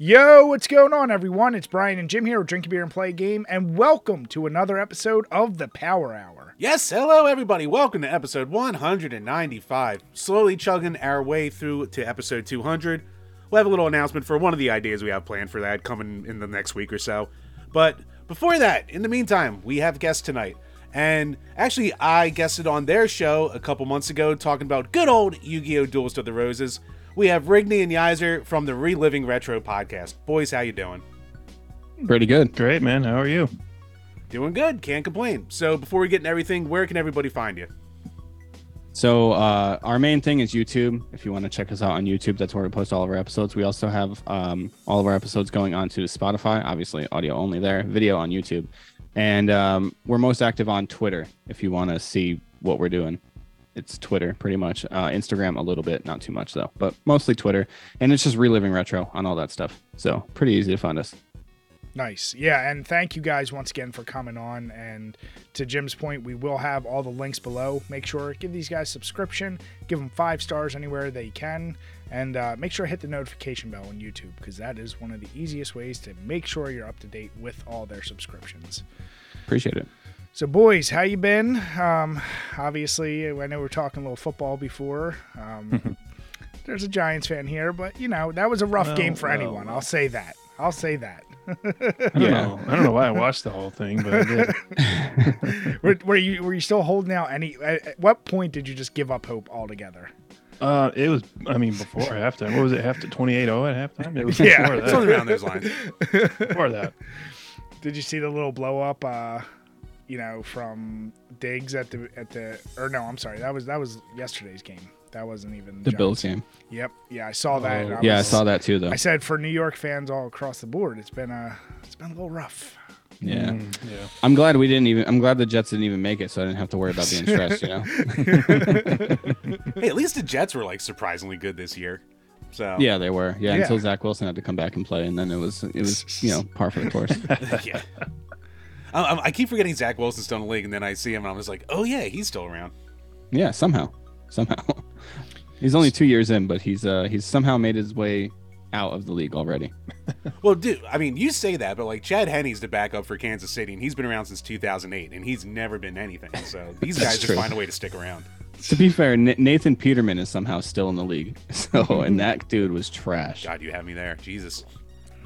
Yo, what's going on, everyone? It's Brian and Jim here with Drink a Beer and Play a Game, and welcome to another episode of the Power Hour. Yes, hello everybody. Welcome to episode 195. Slowly chugging our way through to episode 200. We'll have a little announcement for one of the ideas we have planned for that coming in the next week or so. But before that, in the meantime, we have guests tonight. And actually, I guested on their show a couple months ago talking about good old Yu Gi Oh! Duelist of the Roses. We have Rigney and Yizer from the Reliving Retro podcast. Boys, how you doing? Pretty good. Great, man. How are you? Doing good. Can't complain. So before we get into everything, where can everybody find you? So uh, our main thing is YouTube. If you want to check us out on YouTube, that's where we post all of our episodes. We also have um, all of our episodes going onto Spotify. Obviously, audio only there. Video on YouTube, and um, we're most active on Twitter. If you want to see what we're doing, it's Twitter pretty much. Uh, Instagram a little bit, not too much though, but mostly Twitter. And it's just reliving retro on all that stuff. So pretty easy to find us. Nice. Yeah, and thank you guys once again for coming on. And to Jim's point, we will have all the links below. Make sure give these guys subscription, give them five stars anywhere you can, and uh, make sure to hit the notification bell on YouTube because that is one of the easiest ways to make sure you're up to date with all their subscriptions. Appreciate it. So, boys, how you been? Um, obviously, I know we are talking a little football before. Um, there's a Giants fan here, but you know that was a rough Well, game for well, anyone. well. I'll say that. I'll say that. I don't know. I don't know why I watched the whole thing, but I did. were, were you were you still holding out any? At, at what point did you just give up hope altogether? Uh, it was. I mean, before halftime. What was it? Half to 28-0 at halftime. It was Yeah. before Something that. around those lines. Before that. Did you see the little blow up? Uh, you know, from Diggs at the at the or no, I'm sorry, that was that was yesterday's game. That wasn't even The Giants. Bills game. Yep. Yeah, I saw that. Oh. and Yeah, I saw that too though. I said for New York fans all across the board, it's been a it's been a little rough. Yeah. Mm, yeah. I'm glad we didn't even. I'm glad the Jets didn't even make it, so I didn't have to worry about being stressed. You know. Hey, at least the Jets were like surprisingly good this year. So yeah, they were. Yeah, Yeah. until Zach Wilson had to come back and play, and then it was it was you know par for the course. yeah. I, I- keep forgetting Zach Wilson's still in the league, and then I see him, and I'm just like, oh yeah, he's still around. yeah, somehow, somehow. He's only two years in, but he's uh he's somehow made his way out of the league already. Well, dude, I mean, you say that, but like Chad Henne's the backup for Kansas City, and he's been around since 2008, and he's never been anything. So these guys just find a way to stick around. To be fair, Nathan Peterman is somehow still in the league. So, and that dude was trash. God, you have me there, Jesus.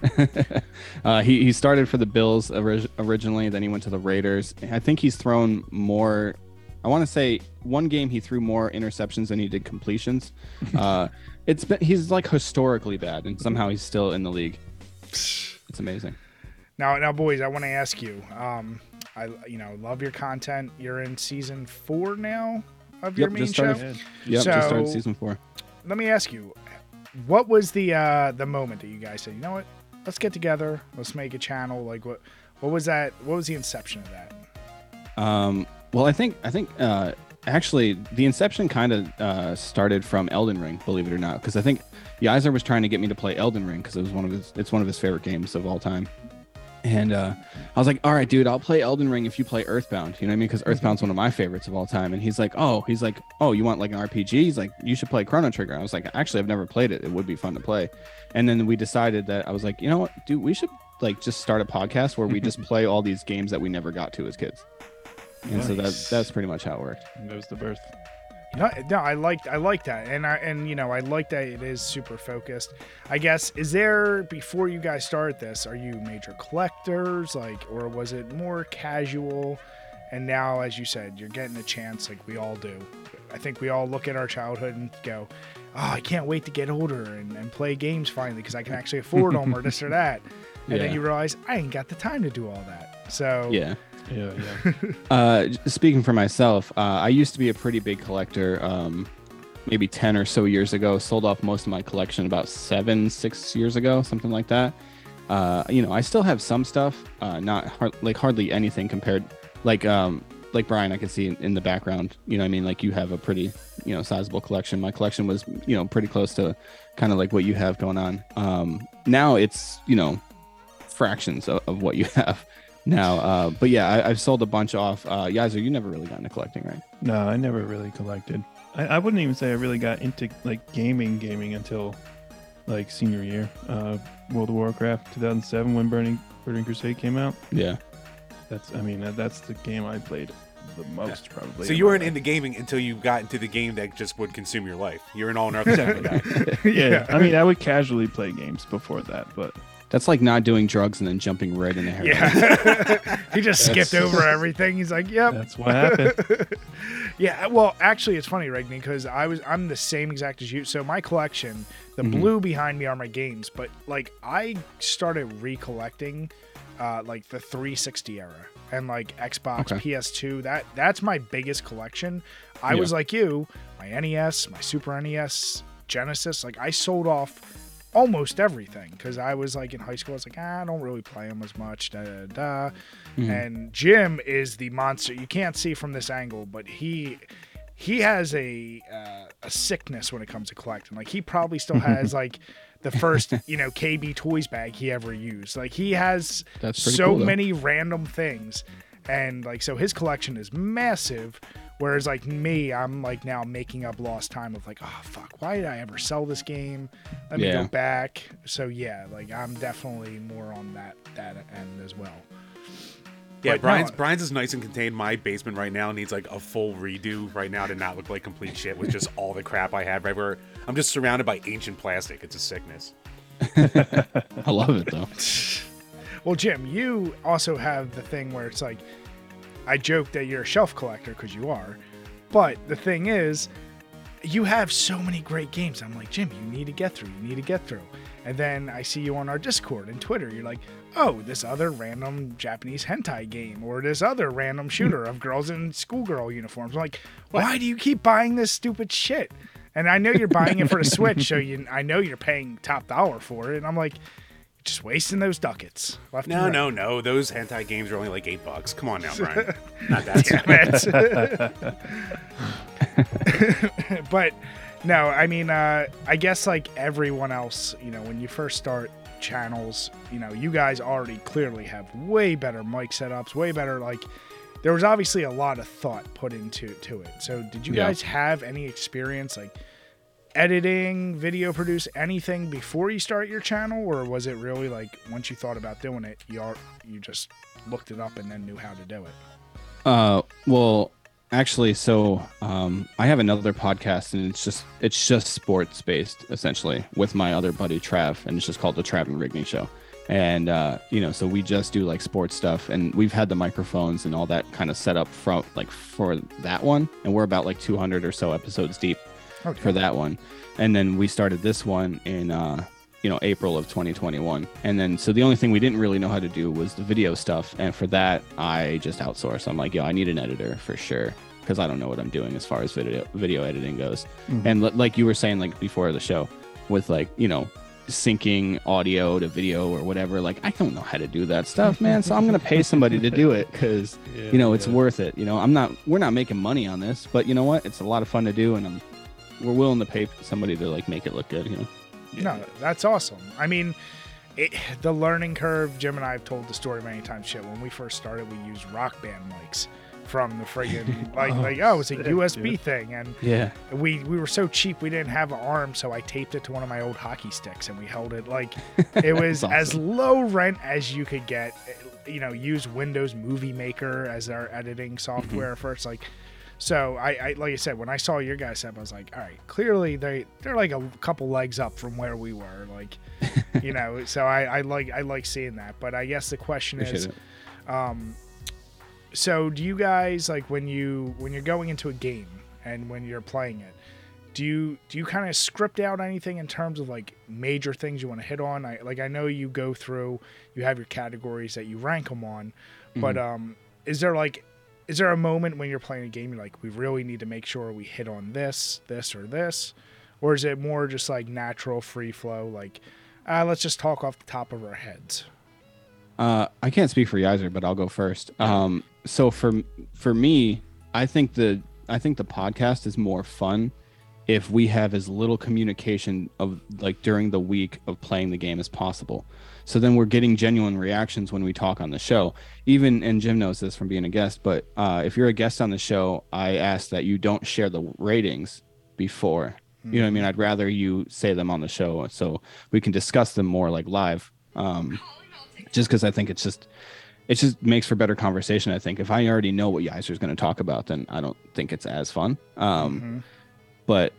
uh, he he started for the Bills ori- originally, then he went to the Raiders. I think he's thrown more. I want to say one game he threw more interceptions than he did completions. Uh, it's been he's like historically bad, and somehow he's still in the league. It's amazing. Now, now, boys, I want to ask you. Um, I you know love your content. You're in season four now of your Yep, main just show. started. Yep, just started season four. Let me ask you, what was the uh, the moment that you guys said, you know what, let's get together, let's make a channel. Like what what was that? What was the inception of that? Um, well, I think I think uh, actually the inception kind of uh, started from Elden Ring, believe it or not, because I think Yizer was trying to get me to play Elden Ring because it was one of his it's one of his favorite games of all time. And uh, I was like, all right, dude, I'll play Elden Ring if you play Earthbound. You know what I mean? Because Earthbound's one of my favorites of all time. And he's like, oh, he's like, oh, you want like an RPG? He's like, you should play Chrono Trigger. I was like, actually, I've never played it. It would be fun to play. And then we decided that I was like, you know what, dude, we should like just start a podcast where we just play all these games that we never got to as kids. And so that that's pretty much how it worked. That was the birth. No, no, I liked I like that, and I and you know I like that it is super focused. I guess is there before you guys start this, are you major collectors like, or was it more casual? And now, as you said, you're getting a chance, like we all do. I think we all look at our childhood and go, "Oh, I can't wait to get older and, and play games finally because I can actually afford them or this or that." And then you realize I ain't got the time to do all that. So Yeah. Yeah, yeah. Uh, speaking for myself, uh, I used to be a pretty big collector. Um, maybe ten or so years ago, sold off most of my collection about seven, six years ago, something like that. Uh, you know, I still have some stuff, uh, not har- like hardly anything compared. Like, um, like Brian, I can see in, in the background. You know, I mean, like you have a pretty, you know, sizable collection. My collection was, you know, pretty close to kind of like what you have going on. Um, now it's, you know, fractions of, of what you have now. Uh, but yeah, I, I've sold a bunch off. Uh, Yizer, you never really got into collecting, right? No, I never really collected. I, I wouldn't even say I really got into like gaming, gaming until like senior year. Uh, World of Warcraft 2007 when Burning Burning Crusade came out. Yeah. That's I mean that, that's the game I played the most probably. So you weren't life. into gaming until you got into the game that just would consume your life. You're an all or nothing type of guy. yeah, I mean I would casually play games before that, but That's like not doing drugs and then jumping right into heroin. Yeah. he just skipped over everything. He's like, "Yep." that's what happened. Yeah, well, actually, it's funny, Rigney, because I was I'm the same exact as you. So my collection, the Mhm. blue behind me are my games, but like I started recollecting, uh, like the 360 era and like Xbox, Okay. PS2. That that's my biggest collection. I Yeah. was like you, my NES, my Super NES, Genesis. Like I sold off almost everything because I was like in high school. I was like, ah, I don't really play them as much. Da da da. Mhm. And Jim is the monster. You can't see from this angle, but he he has a uh, a sickness when it comes to collecting. Like he probably still has like the first you know KB Toys bag he ever used. Like he has That's so cool, many random things, and like so his collection is massive. Whereas like me, I'm like now making up lost time of like, oh fuck, why did I ever sell this game? Let me Yeah. go back. So yeah, like I'm definitely more on that that end as well. Yeah, But Brian's no. Brian's is nice and contained. My basement right now needs like a full redo right now to not look like complete shit with just all the crap I have right where I'm just surrounded by ancient plastic. It's a sickness. I love it though. Well, Jim, you also have the thing where it's like, I joke that you're a shelf collector because you are, but the thing is, you have so many great games. I'm like, Jim, you need to get through. You need to get through. And then I see you on our Discord and Twitter. You're like, oh, this other random Japanese hentai game, or this other random shooter of girls in schoolgirl uniforms. I'm like, why do you keep buying this stupid shit? And I know you're buying it for the Switch, so you, I know you're paying top dollar for it. And I'm like, just wasting those ducats. Left No, and no, no. Those hentai games are only like eight bucks. Come on now, Brian. not that. Damn it. but no, I mean, uh, I guess like everyone else, you know, when you first start channels, you know, you guys already clearly have way better mic setups, way better. Like, there was obviously a lot of thought put into to it. So, did you Yeah. guys have any experience like editing, video produce, anything before you start your channel, or was it really like once you thought about doing it, you are, you just looked it up and then knew how to do it? Uh, well, actually, so um, I have another podcast, and it's just it's just sports based essentially with my other buddy Trav, and it's just called the Trav and Rigney Show. And uh, you know, so we just do like sports stuff, and we've had the microphones and all that kind of set up from like for that one, and we're about like 200 or so episodes deep Okay. for that one. And then we started this one in uh you know April of 2021. And then so the only thing we didn't really know how to do was the video stuff. And for that, I just outsourced. I'm like, yo, I need an editor for sure because I don't know what I'm doing as far as video video editing goes. Mhm. And li- like you were saying like before the show with like, you know, syncing audio to video or whatever, like I don't know how to do that stuff, man. So I'm to pay somebody to do it cuz you know it's worth it you know i'm not we're not making money on this but you know what it's a lot of fun to do and i'm we're willing to pay somebody to like make it look good you know No, that's awesome. I mean, it, the learning curve. Jim and I have told the story many times. Shit, when we first started, we used Rock Band mics from the friggin' like Oh, like oh, it's a sick, USB dude. thing, and yeah we we were so cheap we didn't have an arm, so I taped it to one of my old hockey sticks, and we held it like it was That's as low rent as you could get. Eh, you know, use Windows Movie Maker as our editing mm-hmm. software first, like. So I, I, like I said, when I saw your guys' setup, I was like, all right, clearly they they're like a couple legs up from where we were, like, you know. So I, I like I like seeing that. But I guess the question is, it um, so do you guys like when you when you're going into a game and when you're playing it, do you do you kind of script out anything in terms of like major things you want to hit on? I like I know you go through, you have your categories that you rank them on, but um, is there like is there a moment when you're playing a game you're like we really need to make sure we hit on this this or this or is it more just like natural free flow like uh, let's just talk off the top of our heads Uh, I can't speak for Yizer, but I'll go first. Um, so for for me, I think the I think the podcast is more fun if we have as little communication of like during the week of playing the game as possible. So then we're getting genuine reactions when we talk on the show. Even and Jim knows this from being a guest, but uh, if you're a guest on the show, I ask that you don't share the ratings before You know what I mean? I'd rather you say them on the show so we can discuss them more like live. Um, just because I think it's just it just makes for better conversation. I think if I already know what Yizer is going to talk about, then I don't think it's as fun. Um, Mhm. but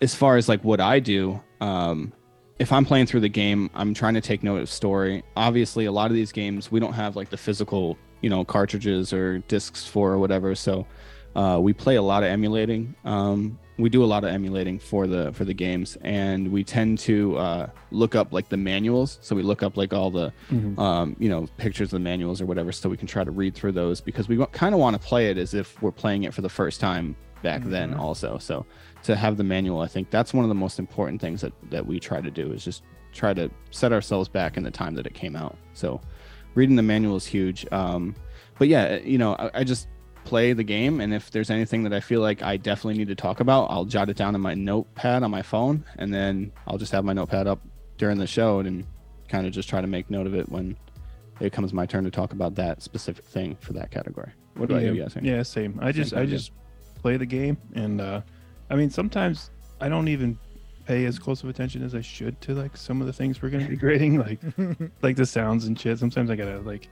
as far as like what I do, um, if I'm playing through the game, I'm trying to take note of story. Obviously, a lot of these games we don't have like the physical, you know, cartridges or discs for or whatever. So uh, we play a lot of emulating. Um, we do a lot of emulating for the for the games, and we tend to uh, look up like the manuals. So we look up like all the Mhm. um, you know, pictures of the manuals or whatever, so we can try to read through those because we kind of want to play it as if we're playing it for the first time back then, Mhm. also. So to have the manual, I think that's one of the most important things that that we try to do is just try to set ourselves back in the time that it came out. So reading the manual is huge. Um, but yeah, you know, I, I just play the game, and if there's anything that I feel like I definitely need to talk about, I'll jot it down in my notepad on my phone, and then I'll just have my notepad up during the show and kind of just try to make note of it when it comes my turn to talk about that specific thing for that category. What about yeah, you guys? Yeah, same. I just I just play the game, and uh, I mean sometimes I don't even pay as close of attention as I should to like some of the things we're gonna be grading, like like the sounds and shit. Sometimes I gotta like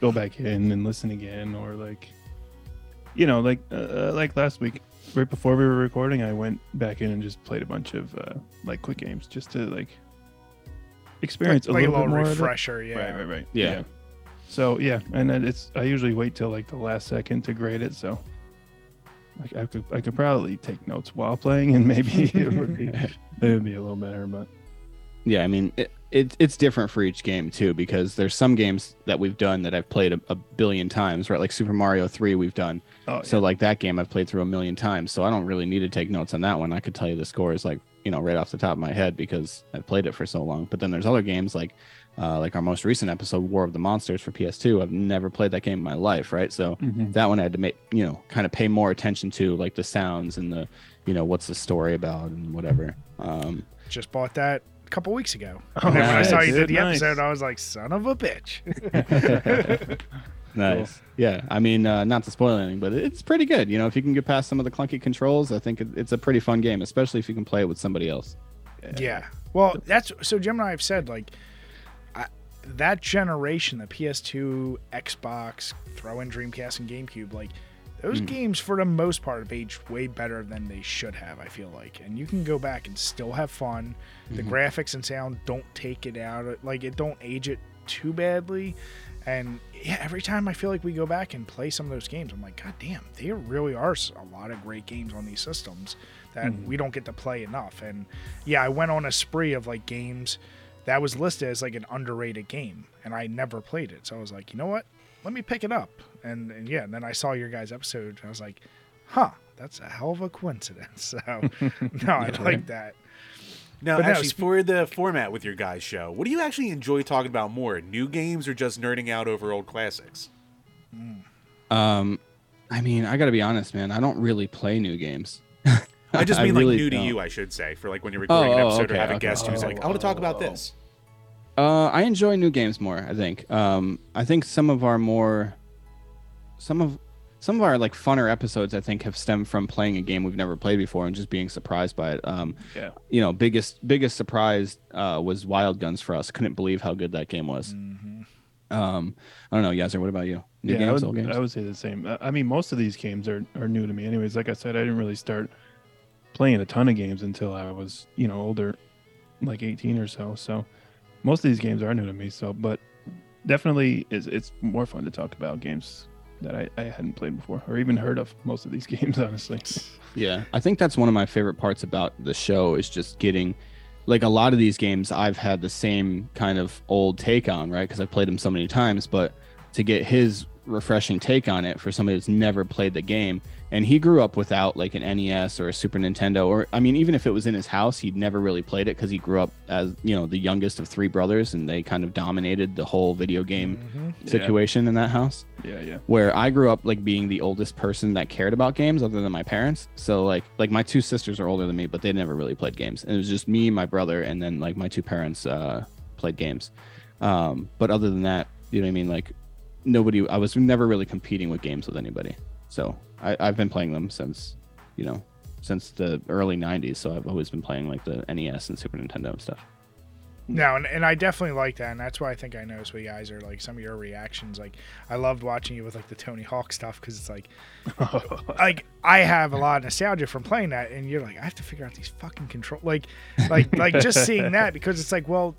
go back in and listen again, or like you know, like uh, like last week, right before we were recording, I went back in and just played a bunch of uh, like quick games just to like experience like, a little, like bit more of it. refresher, yeah. Right, right, right. Yeah. So yeah, and then it's I usually wait till like the last second to grade it. So like I could I could probably take notes while playing, and maybe it would be it would be a little better. But Yeah, I mean, it, it, it's different for each game too, because there's some games that we've done that I've played a, a billion times, right? Like Super Mario 3, we've done. oh, So, like that game I've played through a million times. So, I don't really need to take notes on that one. I could tell you the scores, like, you know, right off the top of my head because I've played it for so long. But then there's other games like, uh, like our most recent episode, War of the Monsters for PS2. I've never played that game in my life, right? So, Mhm. that one I had to make, you know, kind of pay more attention to, like the sounds and the, you know, what's the story about and whatever. Um, Just bought that a couple weeks ago. Oh, and then when I saw you did the nice. episode, I was like, son of a bitch. Nice. Yeah. I mean, uh, not to spoil anything, but it's pretty good. You know, if you can get past some of the clunky controls, I think it, it's a pretty fun game, especially if you can play it with somebody else. Yeah. Well, that's so Jim and I have said like I, that generation, the PS2, Xbox, throw in Dreamcast and GameCube, like those Mm. games for the most part have aged way better than they should have. I feel like, and you can go back and still have fun. The Mhm. graphics and sound don't take it out, like it don't age it too badly. And yeah, every time I feel like we go back and play some of those games, I'm like, God damn, there really are a lot of great games on these systems that Mhm. we don't get to play enough. And yeah, I went on a spree of like games that was listed as like an underrated game, and I never played it. So I was like, you know what? Let me pick it up. And, and yeah, and then I saw your guys' episode, and I was like, huh, that's a hell of a coincidence. So no, I like that. Now, But no, actually, for the format with your guys' show, what do you actually enjoy talking about more? New games or just nerding out over old classics? Um, I mean, I got to be honest, man. I don't really play new games. I just mean really like new to don't. you, I should say, for like when you're recording Oh, an oh, episode or okay, have a okay. guest who's like, I want to talk about this. Uh, I enjoy new games more. I think. Um, I think some of our more, some of, some of our like funner episodes, I think, have stemmed from playing a game we've never played before and just being surprised by it. Um, Yeah. you know, biggest biggest surprise uh, was Wild Guns for us. Couldn't believe how good that game was. Mhm. Um, I don't know, Yizer. What about you? New yeah, I games, would, old games? I would say the same. I- I mean, most of these games are, are new to me. Anyways, like I said, I didn't really start playing a ton of games until I was, you know, older, like 18 or so. So most of these games are new to me. So, but definitely is it's more fun to talk about games that I, I hadn't played before or even heard of most of these games, honestly. Yeah, I think that's one of my favorite parts about the show is just getting like a lot of these games I've had the same kind of old take on, right? Because I've played them so many times, but to get his refreshing take on it for somebody that's never played the game and he grew up without like an NES or a Super Nintendo or I mean even if it was in his house he'd never really played it cuz he grew up as you know the youngest of three brothers and they kind of dominated the whole video game Mhm. Yeah. situation in that house Yeah, yeah. where I grew up like being the oldest person that cared about games other than my parents. So like like my two sisters are older than me, but they never really played games. And it was just me, my brother, and then like my two parents uh played games. Um but other than that, you know what I mean? Like nobody I was never really competing with games with anybody. So I, I've been playing them since, you know, since the early '90s, so I've always been playing like the NES and Super Nintendo and stuff. No, and, and I definitely like that, and that's why I think I know what you guys are like. Some of your reactions, like I loved watching you with like the Tony Hawk stuff because it's like, like I have a lot of nostalgia from playing that, and you're like, I have to figure out these fucking control, like, like, like just seeing that because it's like, well,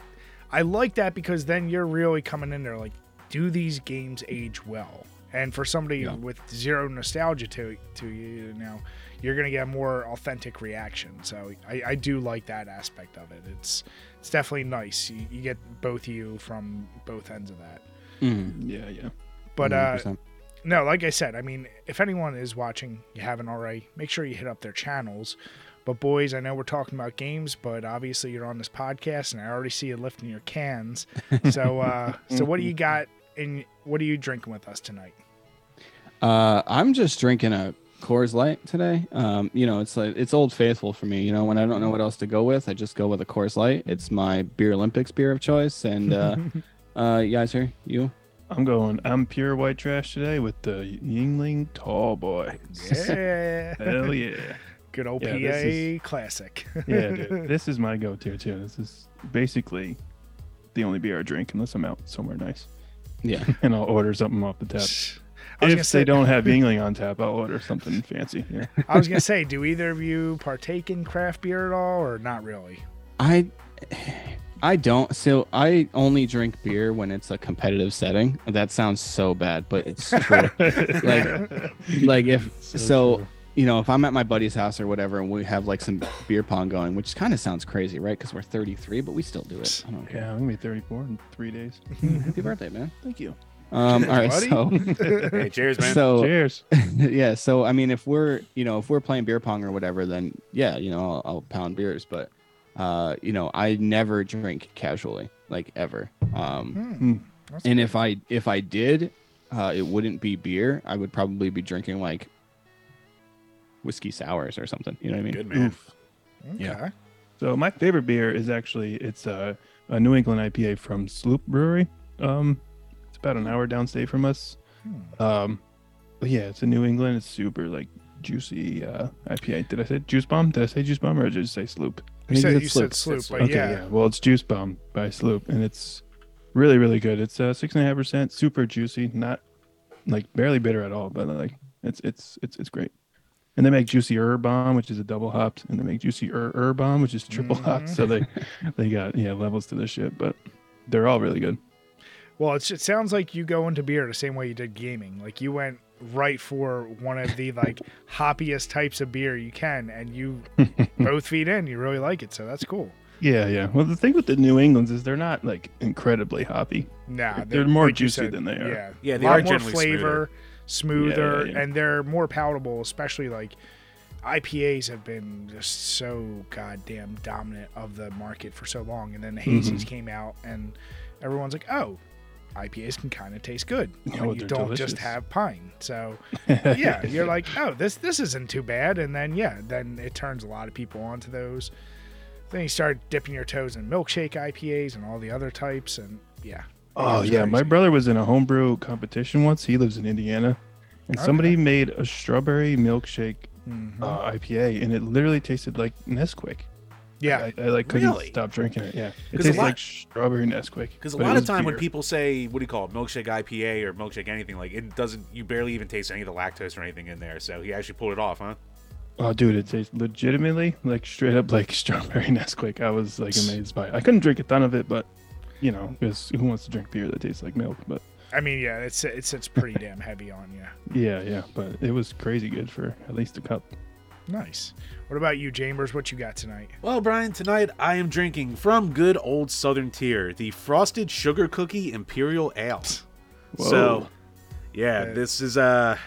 I like that because then you're really coming in there like, do these games age well? And for somebody Yeah. with zero nostalgia to to you know, you're gonna get a more authentic reaction. So I, I do like that aspect of it. It's it's definitely nice. You, you get both you from both ends of that. Mm, Yeah, yeah. But uh, 100%. no, like I said, I mean, if anyone is watching, you haven't already, make sure you hit up their channels. But boys, I know we're talking about games, but obviously you're on this podcast, and I already see you lifting your cans. So, uh, so what do you got? And what are you drinking with us tonight? Uh, I'm just drinking a Coors Light today. Um, you know, it's like it's old faithful for me. You know, when I don't know what else to go with, I just go with a Coors Light. It's my beer Olympics beer of choice. And uh, uh, you guys here, you? I'm going. I'm pure white trash today with the Yuengling Tall Boy. Yeah, Hell yeah. good old Yeah, PA this is- classic. Yeah, dude. This is my go-to too. This is basically the only beer I drink unless I'm out somewhere nice, Yeah. and I'll order something off the tap. I was gonna If say- they don't have Yuengling on tap, I'll order something fancy. Yeah. I was gonna say, do either of you partake in craft beer at all, or not really? I I don't. So I only drink beer when it's a competitive setting. That sounds so bad, but it's true. like like if so, true. you know, if I'm at my buddy's house or whatever, and we have like some beer pong going, which kind of sounds crazy, right? Because we're 33, but we still do it. I don't care. Yeah, I'm gonna be 34 in three days. Happy birthday, man. Thank you. Um, all right, so Hey, cheers, man. so Cheers. yeah, so I mean, if we're you know if we're playing beer pong or whatever, then yeah, you know I'll, I'll pound beers, but uh, you know I never drink casually, like ever. Um, Hmm. And good. if I if I did, uh, it wouldn't be beer. I would probably be drinking like whiskey sours or something. You know what I mean? Good man. yeah. Okay. So my favorite beer is actually it's a, a New England IPA from Sloop Brewery. Um, it's about an hour downstate from us. Hmm. Um, but yeah, it's in New England. It's super like juicy uh, IPA. Did I say Juice Bomb? Did I say Juice Bomb or did I just say Sloop? I You said you said Sloop. sloop, but okay, yeah. yeah. Well, it's Juice Bomb by Sloop, and it's really really good. It's uh six and a half percent, super juicy, not like barely bitter at all, but like it's it's it's it's great. And they make Juicier Bomb, which is a double hopped, and they make Juicier Bomb, which is triple hopped. So they they got yeah levels to this shit, but they're all really good. Well, it's, it sounds like you go into beer the same way you did gaming. Like you went right for one of the like hoppiest types of beer you can, and you both feed in. You really like it, so that's cool. Yeah, yeah. Well, the thing with the New Englands is they're not like incredibly hoppy. Nah, They're more like you juicy than they are. Yeah, Yeah, a they lot are more flavor, smoother, Yeah, yeah, yeah. and they're more palatable. Especially like IPAs have been just so goddamn dominant of the market for so long, and then the Mm-hmm. came out, and everyone's like, oh. IPAs can kind of taste good Oh, you don't just have pine. So yeah, you're like, oh, this this isn't too bad, and then yeah, then it turns a lot of people onto those. Then you start dipping your toes in milkshake IPAs and all the other types, and yeah. Oh yeah, my brother was in a homebrew competition once. He lives in Indiana, and Okay. somebody made a strawberry milkshake Mhm. uh, IPA, and it literally tasted like Nesquik. Yeah, I, I like couldn't Really? stop drinking it. Yeah, it tastes lot- like strawberry Nesquik. Because a lot of was time when people say, what do you call it, milkshake IPA or milkshake anything, like it doesn't, you barely even taste any of the lactose or anything in there. So he actually pulled it off, huh? oh dude, it tastes legitimately like straight up like strawberry Nesquik. I was like amazed by it. I couldn't drink a ton of it, but you know, because who wants to drink beer that tastes like milk? But I mean, yeah, it's it sits pretty damn heavy on you. yeah, yeah, but it was crazy good for at least a cup. Nice. What about you, Chambers? What you got tonight? Well, Brian, tonight I am drinking from good old Southern Tier the Frosted Sugar Cookie Imperial Ale. So, yeah, Uh, this is uh,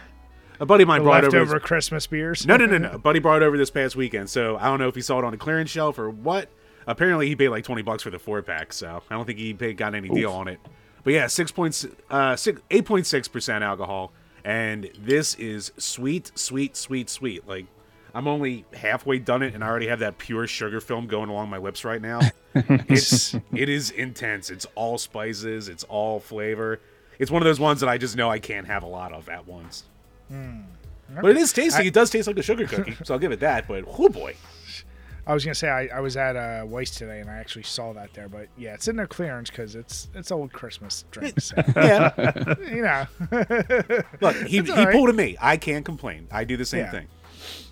a buddy of mine The brought over. leftover Christmas beers. No, no, no, no. Buddy brought it over this past weekend, so I don't know if he saw it on a clearance shelf or what. Apparently, he paid like twenty bucks for the four pack, so I don't think he paid, got any deal on it. But yeah, six point uh six eight point six percent alcohol, and this is sweet, sweet, sweet, sweet. Like I'm only halfway done it, and I already have that pure sugar film going along my lips right now. it's it is intense. It's all spices. It's all flavor. It's one of those ones that I just know I can't have a lot of at once. But it is tasty. it does taste like a sugar cookie, so I'll give it that. But oh boy, I was gonna say I, I was at uh, Weis today and I actually saw that there, but yeah, it's in their clearance because it's it's old Christmas drinks. so, yeah. you know, Look, he, he all right. pulled a me. I can't complain. I do the same Yeah. thing.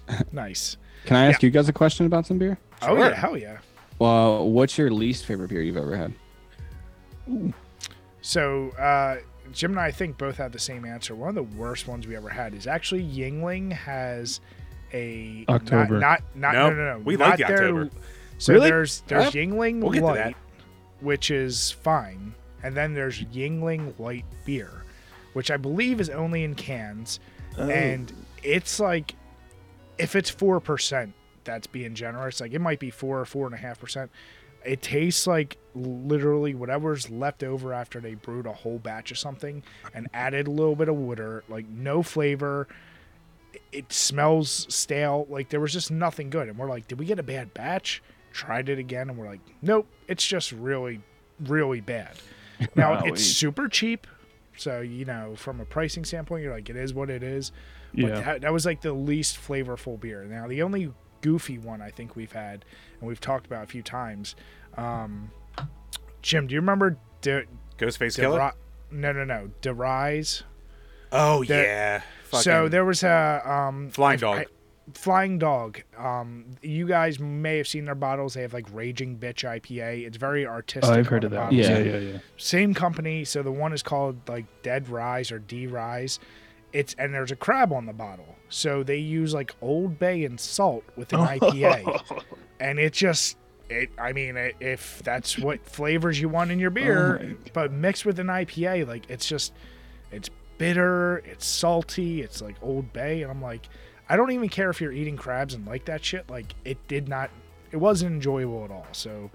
nice. Can I ask you guys a question about some beer? Oh Sure. yeah, hell yeah. Well, what's your least favorite beer you've ever had? So uh, Jim and I, I think both had the same answer. One of the worst ones we ever had is actually Yuengling has a October. Not not, not No, no no no. we not like their- October. So Really? there's there's Yeah. Yuengling We'll get to Light, that. which is fine, and then there's Yuengling Light beer, which I believe is only in cans, Oh. and it's like if it's four percent, that's being generous. Like it might be four or four and a half percent. It tastes like literally whatever's left over after they brewed a whole batch of something and added a little bit of water, like no flavor. It smells stale. Like there was just nothing good. And we're like, did we get a bad batch? Tried it again, and we're like, nope, it's just really, really bad. Now it's super cheap, so you know from a pricing standpoint, you're like, it is what it is. But Yeah. that, that was like the least flavorful beer. Now the only goofy one I think we've had, and we've talked about a few times. Um, Jim, do you remember De, Ghostface De, Killer. no, no, no, DeRise. Oh the- yeah. So there was a um, Flying Dog. I- Flying Dog. Um, you guys may have seen their bottles. They have like Raging Bitch IPA. It's very artistic. Oh, I've heard of that. Yeah. Yeah, yeah, yeah. Same company. So the one is called like Dead Rise or D Rise. It's and there's a crab on the bottle. So they use like Old Bay and salt with an IPA, and it just it. I mean, i if that's what flavors you want in your oh beer, Oh but mixed with an IPA, like it's just it's bitter, it's salty, it's like Old Bay, and I'm like, I don't even care if you're eating crabs and like that shit. Like it did not, it wasn't enjoyable at all. So,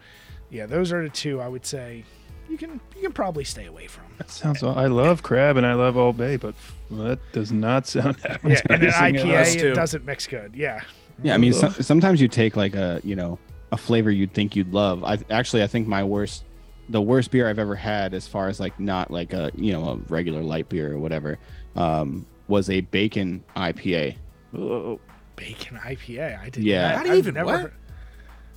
yeah, those are the two I would say you can you can probably stay away from. That sounds. I love crab and I love Old Bay, but that does not sound Yeah, and an appetizing at all. Us IPA it doesn't mix good. Yeah, Yeah, I mean, so, sometimes you take like a you know a flavor you'd think you'd love. I actually I think my worst, the worst beer I've ever had, as far as like not like a you know a regular light beer or whatever, um, was a bacon IPA. Oh, bacon IPA. I did. Yeah. not- How do you even- never what? heard-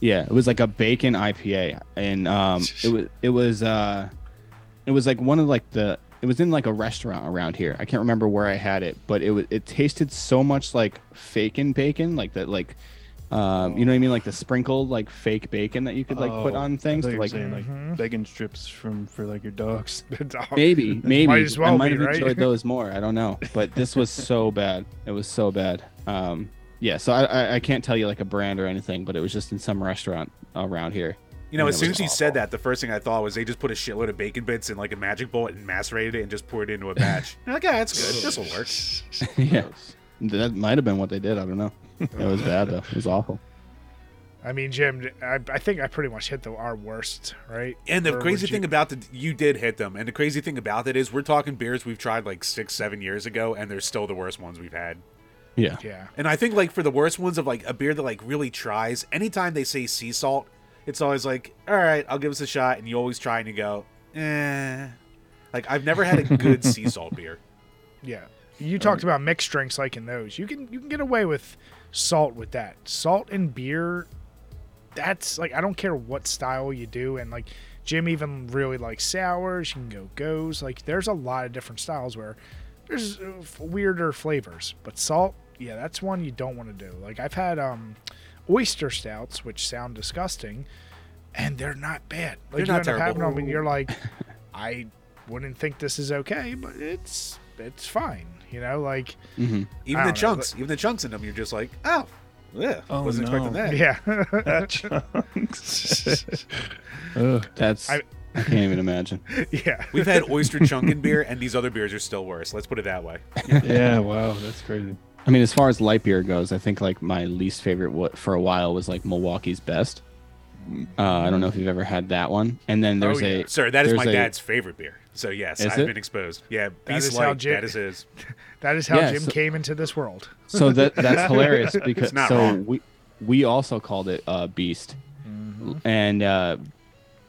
Yeah, it was like a bacon IPA, and um, it was it was uh, it was like one of like the it was in like a restaurant around here. I can't remember where I had it, but it was it tasted so much like faking bacon, like that like. Um, you know what I mean, like the sprinkled, like fake bacon that you could like put oh, on I things thought to you were like saying, like Mhm. bacon strips from for like your dogs. dog. Maybe, maybe Might as well I might be, have right? enjoyed those more. I don't know, but this was so bad. It was so bad. Um, yeah, so I, I I can't tell you like a brand or anything, but it was just in some restaurant around here. You know, Yeah, as soon was as you said that, the first thing I thought was they just put a shitload of bacon bits in like a magic bowl and macerated it and just poured it into a batch. You're like, yeah, that's good. This will work. yeah, that might have been what they did. I don't know. It was bad though. It was awful. I mean, Jim, I, I think I pretty much hit the our worst, right? And the Or crazy thing you- about the you did hit them. And the crazy thing about it is we're talking beers we've tried like six, seven years ago, and they're still the worst ones we've had. Yeah, yeah, And I think like for the worst ones of like a beer that like really tries, anytime they say sea salt, it's always like, all right, I'll give us a shot, and you always try and you go, eh. Like I've never had a good sea salt beer. yeah. You talked about mixed drinks like in those. You can you can get away with salt with that. Salt and beer, that's like I don't care what style you do, and like Jim even really likes sours. You can go goes. Like there's a lot of different styles where there's uh, weirder flavors, but salt, yeah, that's one you don't want to do. Like I've had um oyster stouts, which sound disgusting, and they're not bad. Like They're you not end up having them, and you're like, I wouldn't think this is okay, but it's it's fine. You know, like hmm Even the know, chunks, even the chunks in them, you're just like, oh, yeah, Oh, wasn't expecting that. yeah. That chunks. Ugh. that's I, I- can't even imagine. yeah. We've had oyster chunk in beer, and these other beers are still worse. Let's put it that way. yeah, wow, that's crazy. I mean, as far as light beer goes, I think like my least favorite what for a while was like Milwaukee's Best. Uh, I don't know if you've ever had that one. And then there's Oh, yeah. a Sir, that is my a- dad's favorite beer. So yes, I've it? been exposed. Yeah, That Beast is how Light, Jim- that is his. That is how Yeah, Jim so- came into this world. so that that's hilarious because not so wrong. we we also called it uh, Beast, and uh,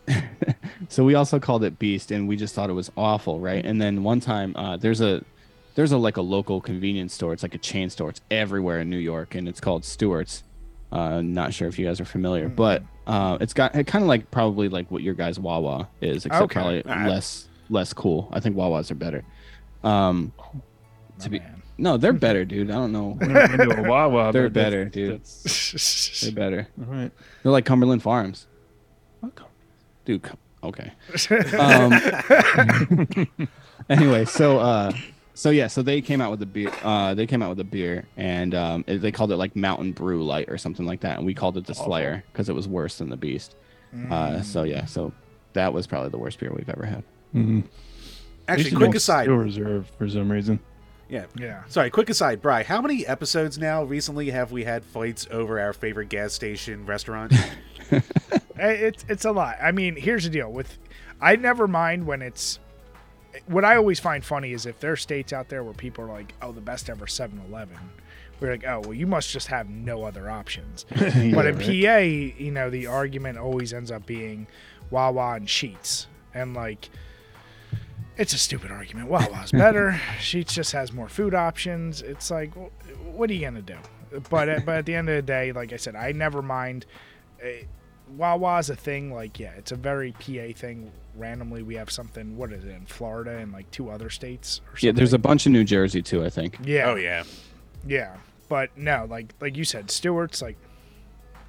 so we also called it Beast, and we just thought it was awful, right? And then one time, uh, there's a there's a like a local convenience store. It's like a chain store. It's everywhere in New York, and it's called Stewart's. Uh, not sure if you guys are familiar, but uh, it's got it kind of like probably like what your guys Wawa is, except Okay. probably Alright. less less cool. I think Wawas are better. Um, My to be man. no, they're better, dude. I don't know. I've never a Wawa. They're but that's- better, dude. That's, They're better. all right. They're like Cumberland Farms, dude. Okay. um, anyway, so uh, so yeah, so they came out with a beer. Uh, they came out with a beer, and um, it- they called it like Mountain Brew Light or something like that, and we called it the Slayer because it was worse than the Beast. Uh, so yeah, so that was probably the worst beer we've ever had. Mm-hmm. Actually, quick aside. Still reserved for some reason. Yeah. yeah. Sorry, quick aside, Bry. How many episodes now recently have we had fights over our favorite gas station restaurant? It's it's a lot. I mean, here's the deal with I never mind when it's what I always find funny is if there are states out there where people are like, "Oh, the best ever 7-Eleven." We're like, "Oh, well, you must just have no other options." but in right. PA, you know, the argument always ends up being Wawa and Sheetz. And like it's a stupid argument. Wawa's better. Sheetz just has more food options. It's like what are you going to do? But at, but at the end of the day, like I said, I never mind eh, Wawa's a thing. Like, yeah, it's a very PA thing. Randomly, we have something. What is it in Florida and like two other states? Or Yeah, there's a bunch in New Jersey too. I think. yeah, oh yeah. yeah. But no, like like you said, Stewart's like,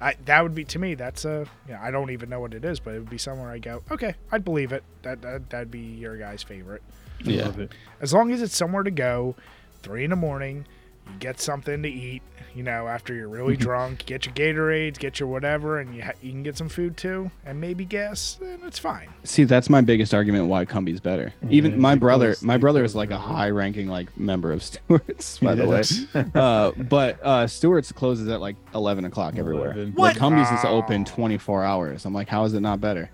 I that would be to me. That's a yeah. I don't even know what it is, but it would be somewhere I go. Okay, I'd believe it. That, that that'd be your guy's favorite. Yeah. love it. As long as it's somewhere to go, three in the morning, you get something to eat. You know, after you're really drunk, get your Gatorades, get your whatever, and you ha- you can get some food too, and maybe gas. Then it's fine. See, that's my biggest argument why Cumby's better. Even Yeah, my they brother, my brother is like a high-ranking like member of Stewart's, by the way. Uh, but uh, Stewart's closes at like 11 o'clock everywhere. 11. Like Cumby's is open 24 hours. I'm like, how is it not better?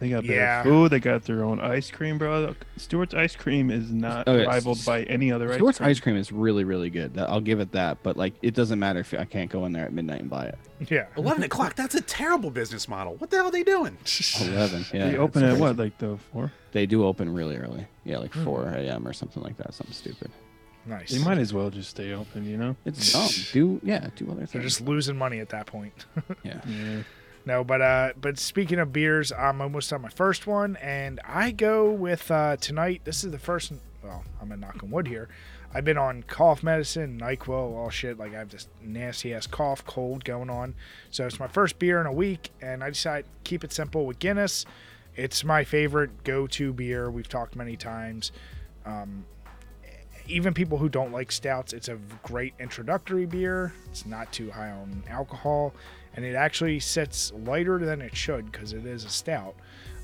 They got Yeah. their food. They got their own ice cream, bro. Stewart's ice cream is not Oh, yeah. rivaled by any other Stewart's ice cream. ice cream is really, really good. I'll give it that. But like, it doesn't matter if I can't go in there at midnight and buy it. Yeah. Eleven o'clock. That's a terrible business model. What the hell are they doing? 11. Yeah. they open it's at what, like the four? They do open really early. Yeah, like 4 hmm. a.m. or something like that. Something stupid. Nice. They might as well just stay open, you know? It's dumb. Do yeah, do other things. They're just losing money at that point. yeah. Yeah. No, but uh, but speaking of beers, I'm almost on my first one, and I go with uh, tonight. This is the first. Well, I'm gonna knock on wood here. I've been on cough medicine, Nyquil, all shit. Like I have this nasty ass cough, cold going on. So it's my first beer in a week, and I decided to keep it simple with Guinness. It's my favorite go-to beer. We've talked many times. Um, even people who don't like stouts, it's a great introductory beer. It's not too high on alcohol, and it actually sits lighter than it should because it is a stout.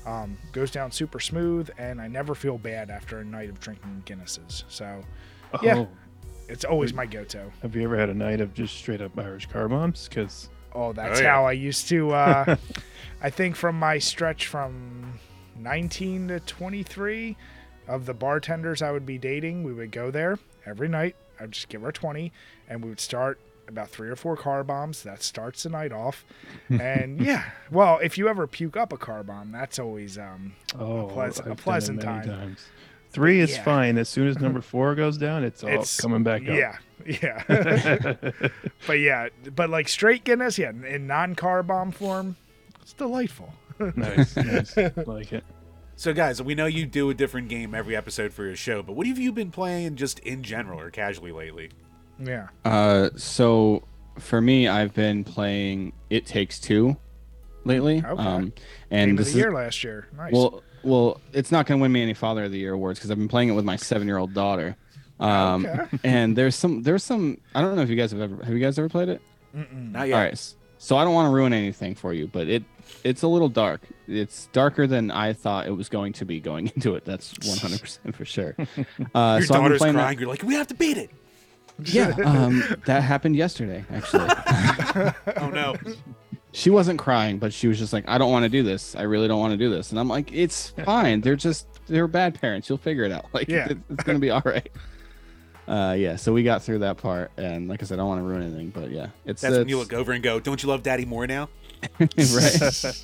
Um, goes down super smooth, and I never feel bad after a night of drinking Guinnesses. So Yeah. Oh, it's always my go-to. have you ever had a night of just straight up Irish car bombs? Because Oh, that's Oh, yeah. how I used to. Uh, I think from my stretch from 19 to 23 of the bartenders I would be dating, we would go there every night. I'd just give her 20, and we would start about three or four car bombs. That starts the night off. And yeah, well, if you ever puke up a car bomb, that's always um, oh, pleas- a I've done it pleasant time. Times. Three is Yeah. fine. As soon as number four goes down, it's all it's coming back up. Yeah, yeah. but yeah, but like straight Guinness, yeah, in non-car bomb form, it's delightful. nice, nice. Like it. So, guys, we know you do a different game every episode for your show, but what have you been playing just in general or casually lately? Yeah. Uh, so for me, I've been playing It Takes Two lately. Okay. Um, Game and of this the is year last year. Nice. well, well, it's not going to win me any Father of the Year awards because I've been playing it with my seven-year-old daughter. Um, Okay. and there's some, there's some. I don't know if you guys have ever, have you guys ever played it? Mm-mm. Not yet. All right. So I don't want to ruin anything for you, but it, it's a little dark. It's darker than I thought it was going to be going into it. That's 100% for sure. Uh, Your so I've been daughter's playing that- crying. You're like, we have to beat it. Yeah, um, that happened yesterday, actually. Oh no. she wasn't crying, but she was just like, I don't want to do this. I really don't want to do this. And I'm like, it's fine. They're just, they're bad parents. You'll figure it out. Like, Yeah. it- it's going to be all right. uh, yeah, so we got through that part, and like I said, I don't want to ruin anything, but yeah, it's That's when you look over and go, "Don't you love Daddy more now?" right,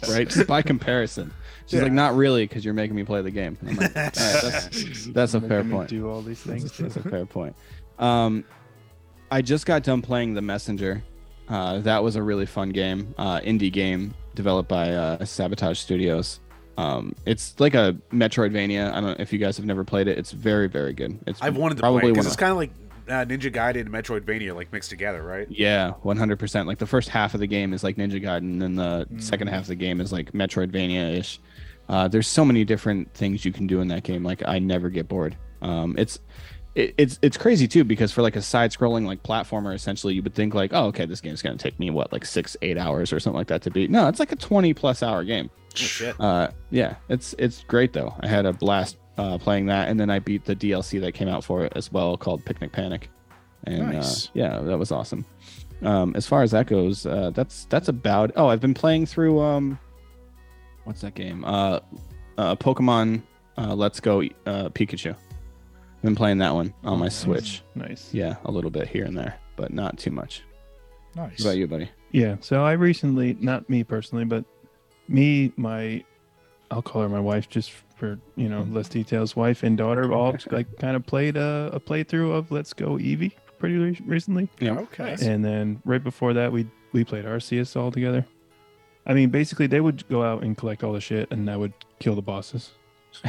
right, just by comparison. She's Yeah. like, not really, because you're making me play the game. I'm like, "All right, that's that's a fair point. Do all these things. That's a fair point. Um, I just got done playing The Messenger. Uh, that was a really fun game, uh, indie game developed by uh, Sabotage Studios. Um, it's like a Metroidvania. I don't know if you guys have never played it. It's very, very good. It's I've wanted to probably play because one it's kind of like uh, Ninja Gaiden and Metroidvania, like mixed together, right? Yeah, one hundred percent. Like the first half of the game is like Ninja Gaiden, and then the second Mm. half of the game is like Metroidvania ish. Uh, there's so many different things you can do in that game. Like I never get bored. Um, it's it, it's it's crazy too because for like a side-scrolling like platformer, essentially you would think like, oh, okay, this game's gonna take me what like six, eight hours or something like that to beat. No, it's like a twenty plus hour game. Oh, shit. Uh, yeah, it's it's great though. I had a blast uh, playing that, and then I beat the DLC that came out for it as well, called Picnic Panic, and Nice. uh, yeah, that was awesome. Um, as far as that goes, uh, that's that's about. Oh, I've been playing through um, what's that game? Uh, uh Pokemon uh, Let's Go uh, Pikachu. I've been playing that one on oh, my Switch. Nice. Yeah, a little bit here and there, but not too much. Nice. What about you, buddy? Yeah. So I recently, not me personally, but me, my, I'll call her my wife just for you know mm-hmm. less details. Wife and daughter all like kind of played a, a playthrough of Let's Go Eevee pretty re- recently, Yeah. Okay. and then right before that we we played Arceus all together. I mean, basically they would go out and collect all the shit, and I would kill the bosses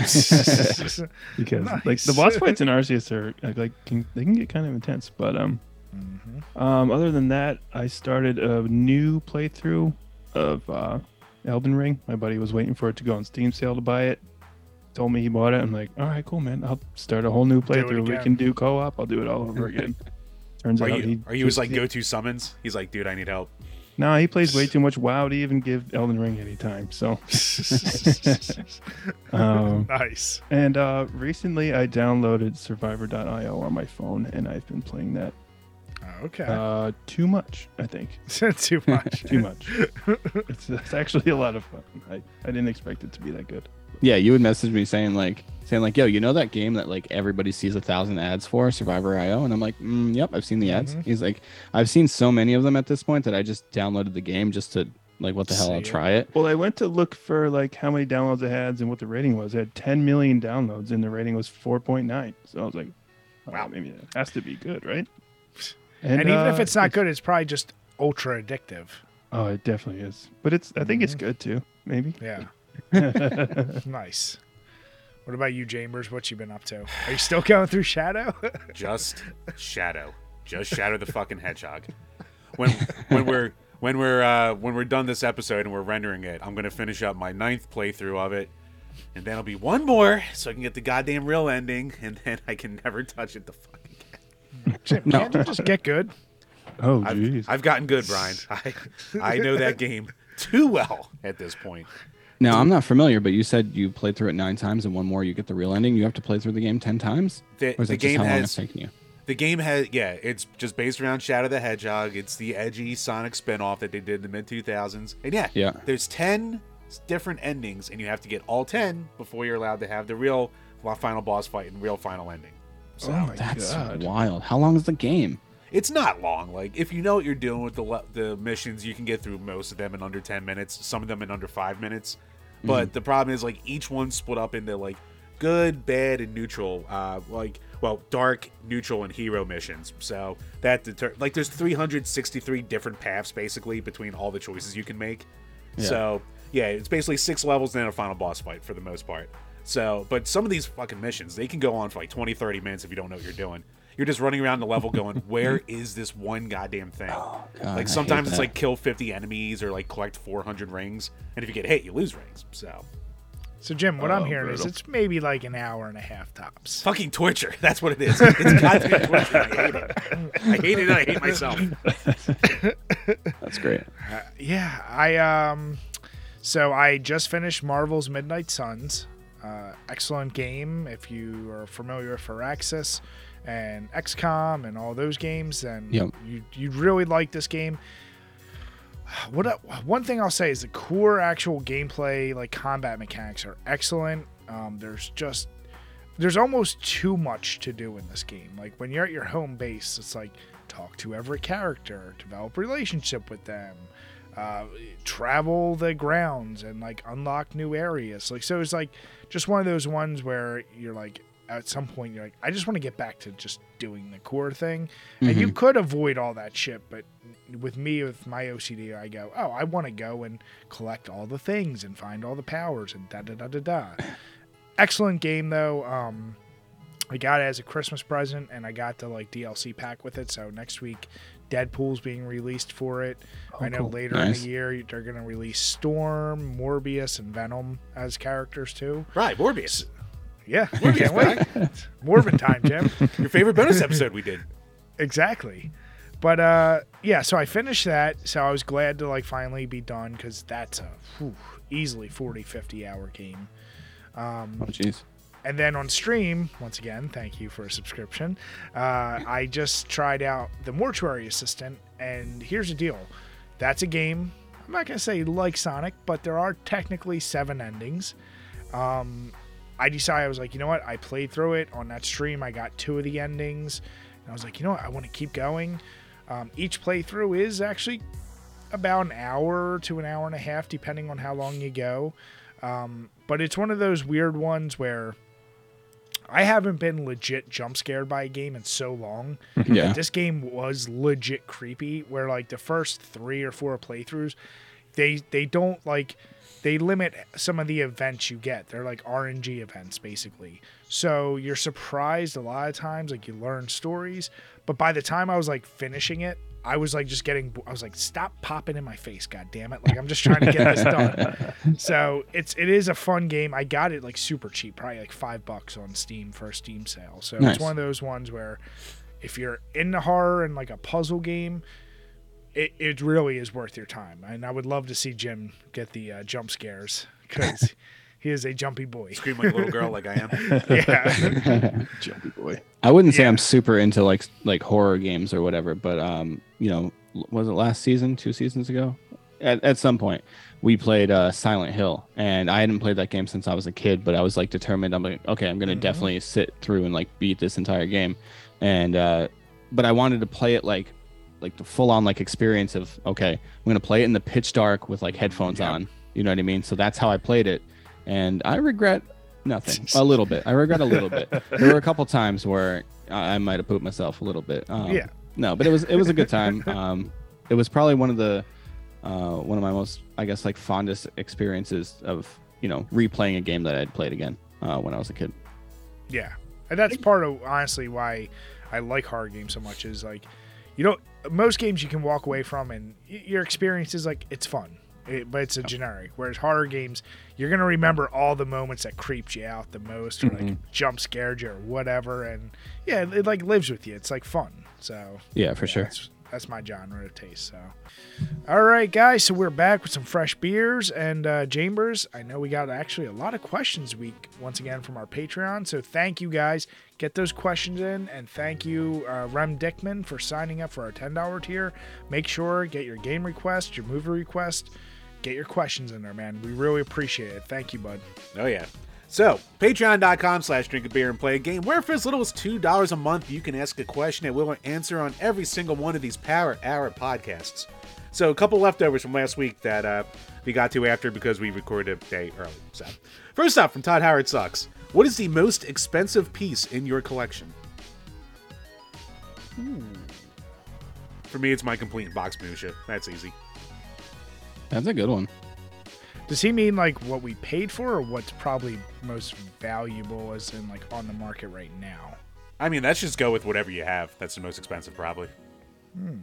because like the boss fights in Arceus are like, like can, they can get kind of intense, but um. Mhm. Um, other than that, I started a new playthrough of uh, Elden Ring. My buddy was waiting for it to go on Steam sale to buy it. Told me he bought it. I'm like, all right, cool, man. I'll start a whole new playthrough. We can do co-op. I'll do it all over again. Turns Are out you he are you his like go to summons? He's like, dude, I need help. No, he plays way too much WoW to even give Elden Ring any time. So, um, nice. and uh, recently I downloaded Survivor.io on my phone, and I've been playing that Okay. uh, too much. I think. Too much. too much. it's, it's actually a lot of fun. I, I didn't expect it to be that good. Yeah, you would message me saying like saying like, "Yo, you know that game that like everybody sees a thousand ads for, Survivor IO?" And I'm like, mm, "Yep, I've seen the ads." Mhm. He's like, "I've seen so many of them at this point that I just downloaded the game just to like, what the hell? See I'll try it." Well, I went to look for like how many downloads it had and what the rating was. It had 10 million downloads and the rating was 4.9. So I was like, wow, Wow. maybe it has to be good, right? And, even if uh, it's not good, it's probably just ultra addictive. oh, it definitely is. But it's I think it's Mhm. good too. Maybe. Yeah. yeah, Nice. What about you, Chambers? What you been up to? Are you still going through Shadow? Just shadow. Just shadow the fucking hedgehog. When when we're when we're uh, when we're done this episode and we're rendering it, I'm gonna finish up my ninth playthrough of it, and then it'll be one more so I can get the goddamn real ending, and then I can never touch it the fuck again. Jim, No. can't you just get good? Oh, I've. I've gotten good, Brian. I I know that game too well at this point. Now I'm not familiar, but you said you played through it nine times and one more you get the real ending. You have to play through the game ten times, The, or is the that just game how long has it's taken you? The game has, yeah, it's just based around Shadow the Hedgehog. It's the edgy Sonic spinoff that they did in the mid 2000s. And yeah, Yeah. there's 10 different endings, and you have to get all 10 before you're allowed to have the real final boss fight and real final ending. So oh my That's god. wild. How long is the game? it's not long. Like, if you know what you're doing with the, le- the missions, you can get through most of them in under 10 minutes, some of them in under 5 minutes. But the problem is, like, each one's split up into, like, good, bad, and neutral. Uh, like, well, dark, neutral, and hero missions. So that deter- like, there's 363 different paths basically between all the choices you can make. Yeah. So yeah, it's basically six levels and then a final boss fight for the most part. So, but some of these fucking missions, they can go on for like 20, 30 minutes if you don't know what you're doing. You're just running around the level going, where is this one goddamn thing? God, like sometimes it's that. like kill 50 enemies or like collect 400 rings. And if you get hit, you lose rings. So So, Jim, what I'm Oh, hearing is it's maybe like an hour and a half tops. fucking torture. That's what it is. It's goddamn torture. I hate it. I hate it and I hate myself. That's great. Uh, yeah, I um, so I just finished Marvel's Midnight Suns. Uh, excellent game if you are familiar with Firaxis and XCOM and all those games, then Yep. you you'd really like this game. What one thing I'll say is the core actual gameplay, like combat mechanics, are excellent. Um, there's just there's almost too much to do in this game. Like when you're at your home base, it's like talk to every character, develop relationship with them, uh, travel the grounds, and like unlock new areas. Like so, it's like just one of those ones where you're like at some point you're like, I just want to get back to just doing the core thing, and you could avoid all that shit, but with me with my OCD, I go, oh, I want to go and collect all the things and find all the powers and da da da da da. Excellent game though. Um, I got it as a Christmas present, and I got the like DLC pack with it. So next week, Deadpool's being released for it. I know cool. later in the year they're gonna release Storm, Morbius, and Venom as characters too. Right, Morbius. Yeah, I can't wait. Morbin time, Jim. Your favorite bonus episode we did. exactly. But uh, yeah, so I finished that. So I was glad to like finally be done because that's a whew, easily 40, 50 hour game. Oh, jeez. And then on stream, once again, thank you for a subscription. Uh, I just tried out the Mortuary Assistant, and here's the deal: that's a game. I'm not gonna say like Sonic, but there are technically seven endings. Um, I decided I was like, you know what? I played through it on that stream. I got two of the endings, and I was like, you know what? I want to keep going. Um, each playthrough is actually about an hour to an hour and a half, depending on how long you go. Um, but it's one of those weird ones where I haven't been legit jump scared by a game in so long. Yeah. This game was legit creepy. Where like the first three or four playthroughs, they they don't like they limit some of the events you get. They're like RNG events basically. So you're surprised a lot of times. Like you learn stories, but by the time I was like finishing it, I was like just getting. I was like, stop popping in my face, god damn it! Like I'm just trying to get this done. So it's it is a fun game. I got it like super cheap, probably like five bucks on Steam for a Steam sale. So Nice. it's one of those ones where if you're into horror and like a puzzle game, it, it really is worth your time. And I would love to see Jim get the uh, jump scares because he is a jumpy boy. Scream like a little girl, like I am. Yeah, Jumpy boy. I wouldn't say Yeah. I'm super into like like horror games or whatever, but um, you know, was it last season, two seasons ago? At, at some point, we played uh, Silent Hill, and I hadn't played that game since I was a kid. But I was like determined. I'm like, okay, I'm gonna definitely sit through and like beat this entire game, and uh, but I wanted to play it like like the full on like experience of okay, I'm gonna play it in the pitch dark with like headphones on. You know what I mean? So that's how I played it, and I regret nothing. a little bit. I regret a little bit. There were a couple times where I, I might have pooped myself a little bit. Um, Yeah. No, but it was it was a good time. Um, it was probably one of the uh, one of my most I guess like fondest experiences of you know replaying a game that I'd played again uh, when I was a kid. yeah, and that's part of honestly why I like horror games so much. Is like you don't most games you can walk away from and your experience is like it's fun. It, but it's a generic. Whereas horror games, you're gonna remember all the moments that creeped you out the most, or like jump scared you, or whatever. And yeah, it, it, like lives with you. It's like fun. So Yeah, for Yeah, sure. That's, that's my genre of taste. So, all right, guys. So we're back with some fresh beers and uh, Chambers. I know we got actually a lot of questions week once again from our Patreon. So thank you guys. Get those questions in, and thank you, uh, Rem Dickman, for signing up for our ten dollar tier. Make sure get your game request, your movie request, get your questions in there, man. We really appreciate it. Thank you, bud. Oh yeah. So, patreon.com slash drink a beer and play a game, where for as little as $2 a month, you can ask a question that we'll answer on every single one of these Power Hour podcasts. So, a couple leftovers from last week that uh, we got to after because we recorded a day early. So, first up from Todd Howard Sucks. What is the most expensive piece in your collection? For me, it's my complete box minutia. That's easy. That's a good one. Does he mean like what we paid for, or what's probably most valuable, as in like on the market right now? I mean, let's just go with whatever you have. That's the most expensive, probably. Hmm.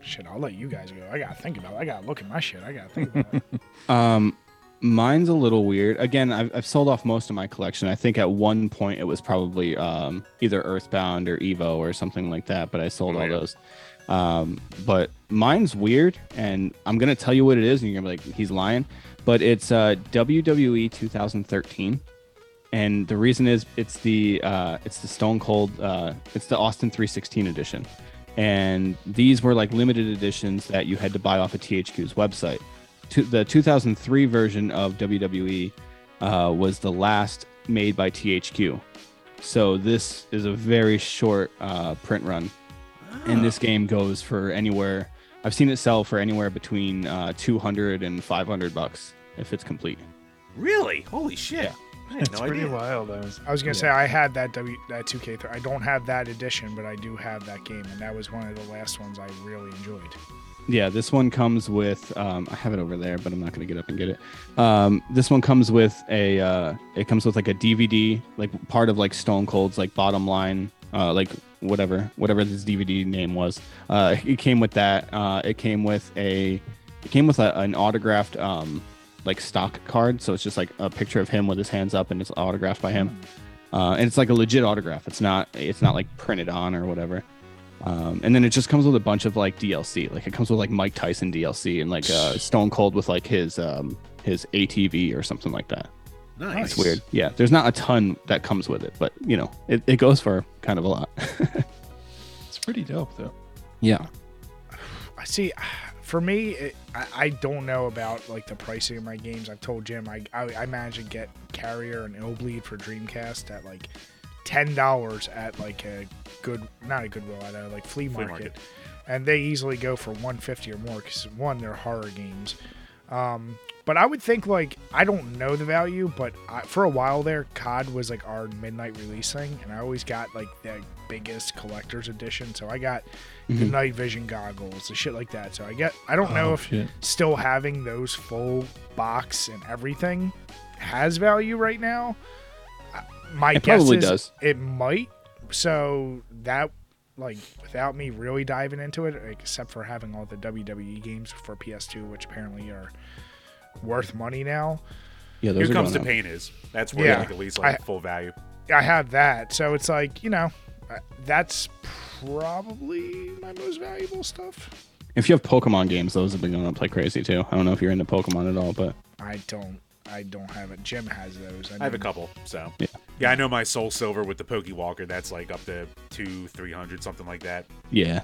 Shit, I'll let you guys go. I gotta think about it. I gotta look at my shit. I gotta think about it. Um, mine's a little weird. Again, I've, I've sold off most of my collection. I think at one point it was probably um, either Earthbound or Evo or something like that, but I sold Oh, all yeah. those. Um, but mine's weird, and I'm gonna tell you what it is, and you're gonna be like, he's lying. But it's uh, WWE 2013, and the reason is it's the uh, it's the Stone Cold, uh, it's the Austin 316 edition, and these were like limited editions that you had to buy off of THQ's website to the 2003 version of WWE uh, was the last made by THQ. So this is a very short uh, print run, and Ah. this game goes for anywhere. I've seen it sell for anywhere between uh, 200 and 500 bucks if it's complete. Really? Holy shit! Yeah. I had It's no pretty idea. wild. I was, I was gonna Yeah. say I had that W that 2K. Th- I don't have that edition, but I do have that game, and that was one of the last ones I really enjoyed. Yeah, this one comes with. Um, I have it over there, but I'm not gonna get up and get it. Um, this one comes with a. Uh, it comes with like a DVD, like part of like Stone Cold's like bottom line, uh, like whatever, whatever this DVD name was. Uh, it came with that. Uh, it came with a. It came with a, an autographed um, like stock card, so it's just like a picture of him with his hands up, and it's autographed by him. Uh, and it's like a legit autograph. It's not. It's not like printed on or whatever. Um, and then it just comes with a bunch of like DLC. Like it comes with like Mike Tyson DLC and like uh, Stone Cold with like his um, his ATV or something like that. Nice. It's weird. Yeah, there's not a ton that comes with it, but you know, it, it goes for kind of a lot. it's pretty dope though. yeah. I see. For me, it, I, I don't know about like the pricing of my games. I've told Jim I I, I managed to get Carrier and Illbleed for Dreamcast at like ten dollars at like a good, not a Goodwill at a like flea Flea market, market. and they easily go for one fifty or more because one they're horror games. Um, but I would think like I don't know the value, but I, for a while there, COD was like our midnight release thing, and I always got like the biggest collector's edition. So I got the Mhm. night vision goggles, the shit like that. So I get I don't know Oh, if shit. still having those full box and everything has value right now. My It guess probably is does. it might. So that like without me really diving into it, except for having all the WWE games for PS2, which apparently are worth money now. Yeah, those Here comes the going up. pain is. That's where Yeah. like at least like I- full value. I have that, so it's like you know, uh, that's probably my most valuable stuff. If you have Pokemon games, those have been going up like crazy too. I don't know if you're into Pokemon at all, but I don't. I don't have it. Jim has those. I have a couple, so Yeah. yeah. I know my Soul Silver with the Poke Walker. That's like up to two, three hundred, something like that. yeah,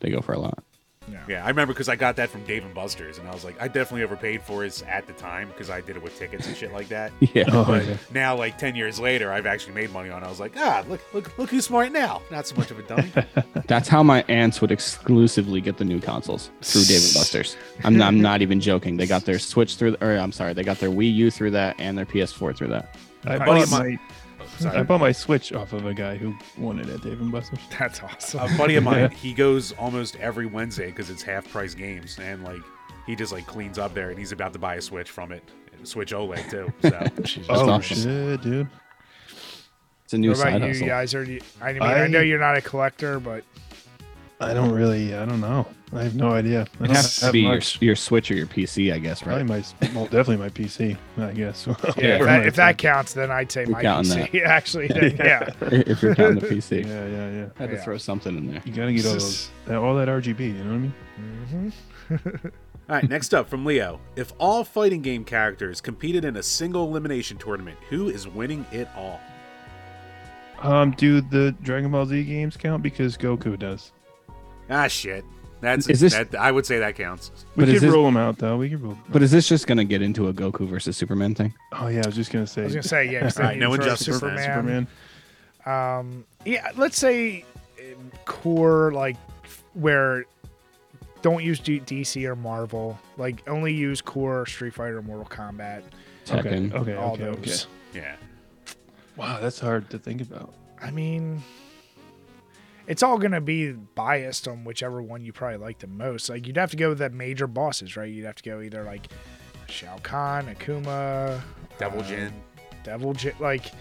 they go for a lot. Yeah. Yeah, I remember because I got that from Dave and Buster's, and I was like, I definitely overpaid for it at the time because I did it with tickets and shit like that. Yeah. Oh, But yeah. now, like ten years later, I've actually made money on. it. I was like, ah, look, look, look who's smart now. Not so much of a dummy. That's how my aunts would exclusively get the new consoles through Dave and Buster's. I'm not, I'm not even joking. They got their Switch through, or I'm sorry, they got their Wii U through that and their PS4 through that. I bought my Sorry. I bought my Switch off of a guy who won it at Dave and Buster's. That's awesome. a buddy of mine, he goes almost every Wednesday because it's half price games, and like he just like cleans up there, and he's about to buy a Switch from it, Switch OLED too. So Oh awesome. shit, dude! It's a new What about side you hustle. guys? Are you, I mean, I, I- know you're not a collector, but I don't really. I don't know. I have no idea. I It don't has to have be your, much. your Switch or your PC, I guess, Probably right? my well, definitely my PC. I guess. yeah, if, Or that, my if that counts, then I'd say You're my counting PC. Actually, then, yeah. if you're counting the PC. Yeah, yeah, yeah. I had to Yeah. throw something in there. You gotta get all those, that- all that RGB. You know what I mean? hmm All right, next up from Leo. If all fighting game characters competed in a single elimination tournament, who is winning it all? Um, do the Dragon Ball Z games count because Goku does? Ah, shit. That's Is this- that, I would say that counts. We But is could this- roll them out though. We could roll. But is this just going to get into a Goku versus Superman thing? Oh yeah, I was just gonna say. I was gonna say yeah. 'cause then Alright, no throw injustice, Superman. Superman. Um, yeah, let's say core like where don't use D- DC or Marvel. Like only use core Street Fighter, Mortal Kombat, Okay. Tekken. Okay. all okay. Okay. those. Yeah. Wow, that's hard to think about. I mean, it's all gonna be biased on whichever one you probably like the most. Like you'd have to go with the major bosses, right? You'd have to go either like Shao Kahn, Akuma, Devil uh, Jin. Devil Jin. Like,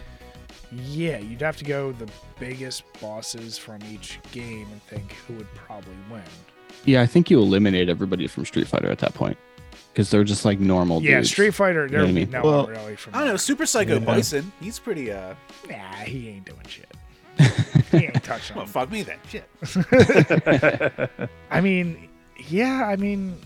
yeah, you'd have to go the biggest bosses from each game and think who would probably win. Yeah, I think you eliminate everybody from Street Fighter at that point because they're just like normal yeah, dudes. Street Fighter. There know would what I mean? no Well, really from. I don't know. Super Psycho Yeah. Bison. He's pretty. uh Nah, he ain't doing shit. he ain't touching. Well, him. fuck me then. Shit. I mean, yeah, I mean,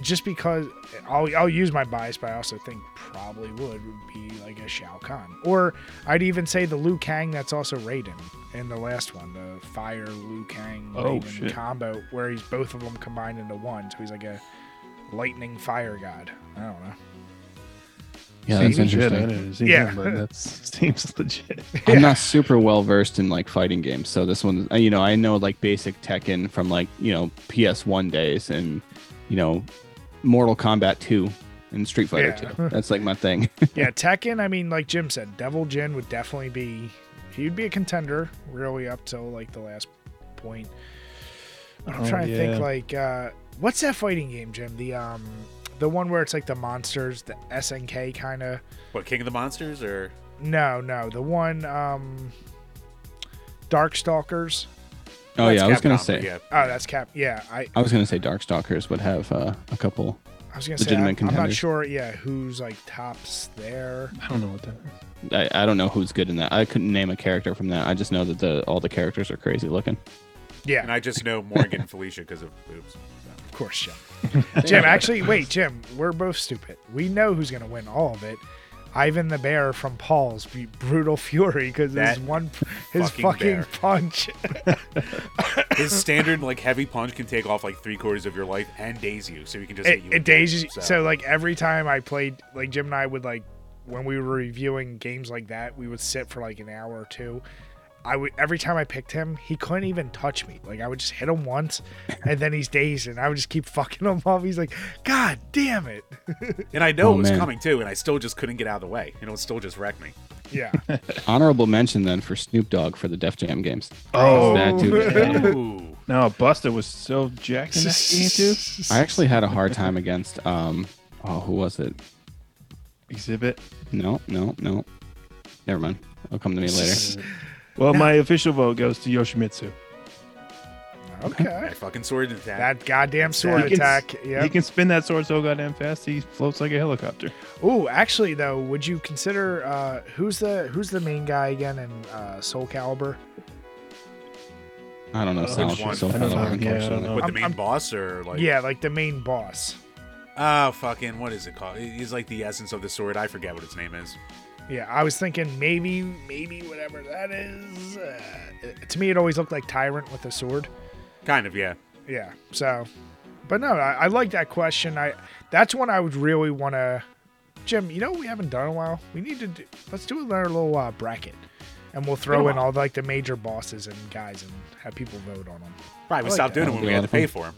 just because I'll I'll use my bias, but I also think probably would would be like a Shao Kahn, or I'd even say the Liu Kang that's also Raiden in the last one, the Fire Liu Kang Oh, Raiden combo, where he's both of them combined into one, so he's like a lightning fire god. I don't know. Yeah, that's Seems legit, interesting. I Yeah. but that seems legit. I'm not super well versed in like fighting games, so this one, uh, you know, I know like basic Tekken from like you know PS1 days, and you know, Mortal Kombat 2 and Street Fighter Yeah. 2. That's like my thing. yeah, Tekken. I mean, like Jim said, Devil Jin would definitely be. He'd be a contender, really up till like the last point. I'm Oh, trying to think, like, uh, what's that fighting game, Jim? The um, the one where it's like the monsters, the SNK kind of. What King of the Monsters or No, no, the one um, Darkstalkers. oh That's yeah, I was gonna Capcom, say, yeah. Oh, that's Cap. Yeah, I I was gonna say Darkstalkers would have uh, a couple. I was gonna say Legitimate I'm, I'm not sure. Yeah, who's like tops there? I don't know what that is. I, I don't know who's good in that. I couldn't name a character from that. I just know that the all the characters are crazy looking. Yeah, and I just know Morrigan and Felicia because of boobs. of course, Jim. Jim, actually, wait, Jim, we're both stupid. We know who's gonna win all of it. Ivan the Bear from Paws Brutal Fury because his one, his fucking fucking, punch. His standard like heavy punch can take off like three quarters of your life and daze you, so he can just it, hit you. it dazes you. So. like every time I played, like Jim and I would like when we were reviewing games like that, we would sit for like an hour or two. I would every time I picked him, he couldn't even touch me. Like I would just hit him once, and then he's dazed, and I would just keep fucking him up. He's like, "God damn it!" and I know Oh, it was man. coming too, and I still just couldn't get out of the way, and it would still just wreck me. Yeah. Honorable mention then for Snoop Dogg for the Def Jam games. Oh, that dude. No, Buster was so jacked in that game too. I actually had a hard time against um oh who was it? Xzibit. No, no, no. Never mind. It'll come to me later. Well, my official vote goes to Yoshimitsu. Okay. That fucking sword attack. That goddamn sword He can- attack. He Yeah. can spin that sword so goddamn fast. He floats like a helicopter. Ooh, actually though, would you consider uh, who's the who's the main guy again in uh, Soul Calibur? I don't know. Which Silent one? so I don't far, know. Yeah, I don't know. With the main I'm- boss or like yeah, like the main boss. Oh fucking what is it called? He's like the essence of the sword. I forget what its name is. Yeah, I was thinking maybe maybe whatever that is. Uh, to me, it always looked like Tyrant with a sword. Kind of, yeah. Yeah. So, but no, I, I like that question. I that's one I would really want to. Jim, you know what we haven't done in a while. We need to do. Let's do another little uh, bracket, and we'll throw in all like the major bosses and guys and have people vote on them. Probably we like stopped that. doing it when we had to pay for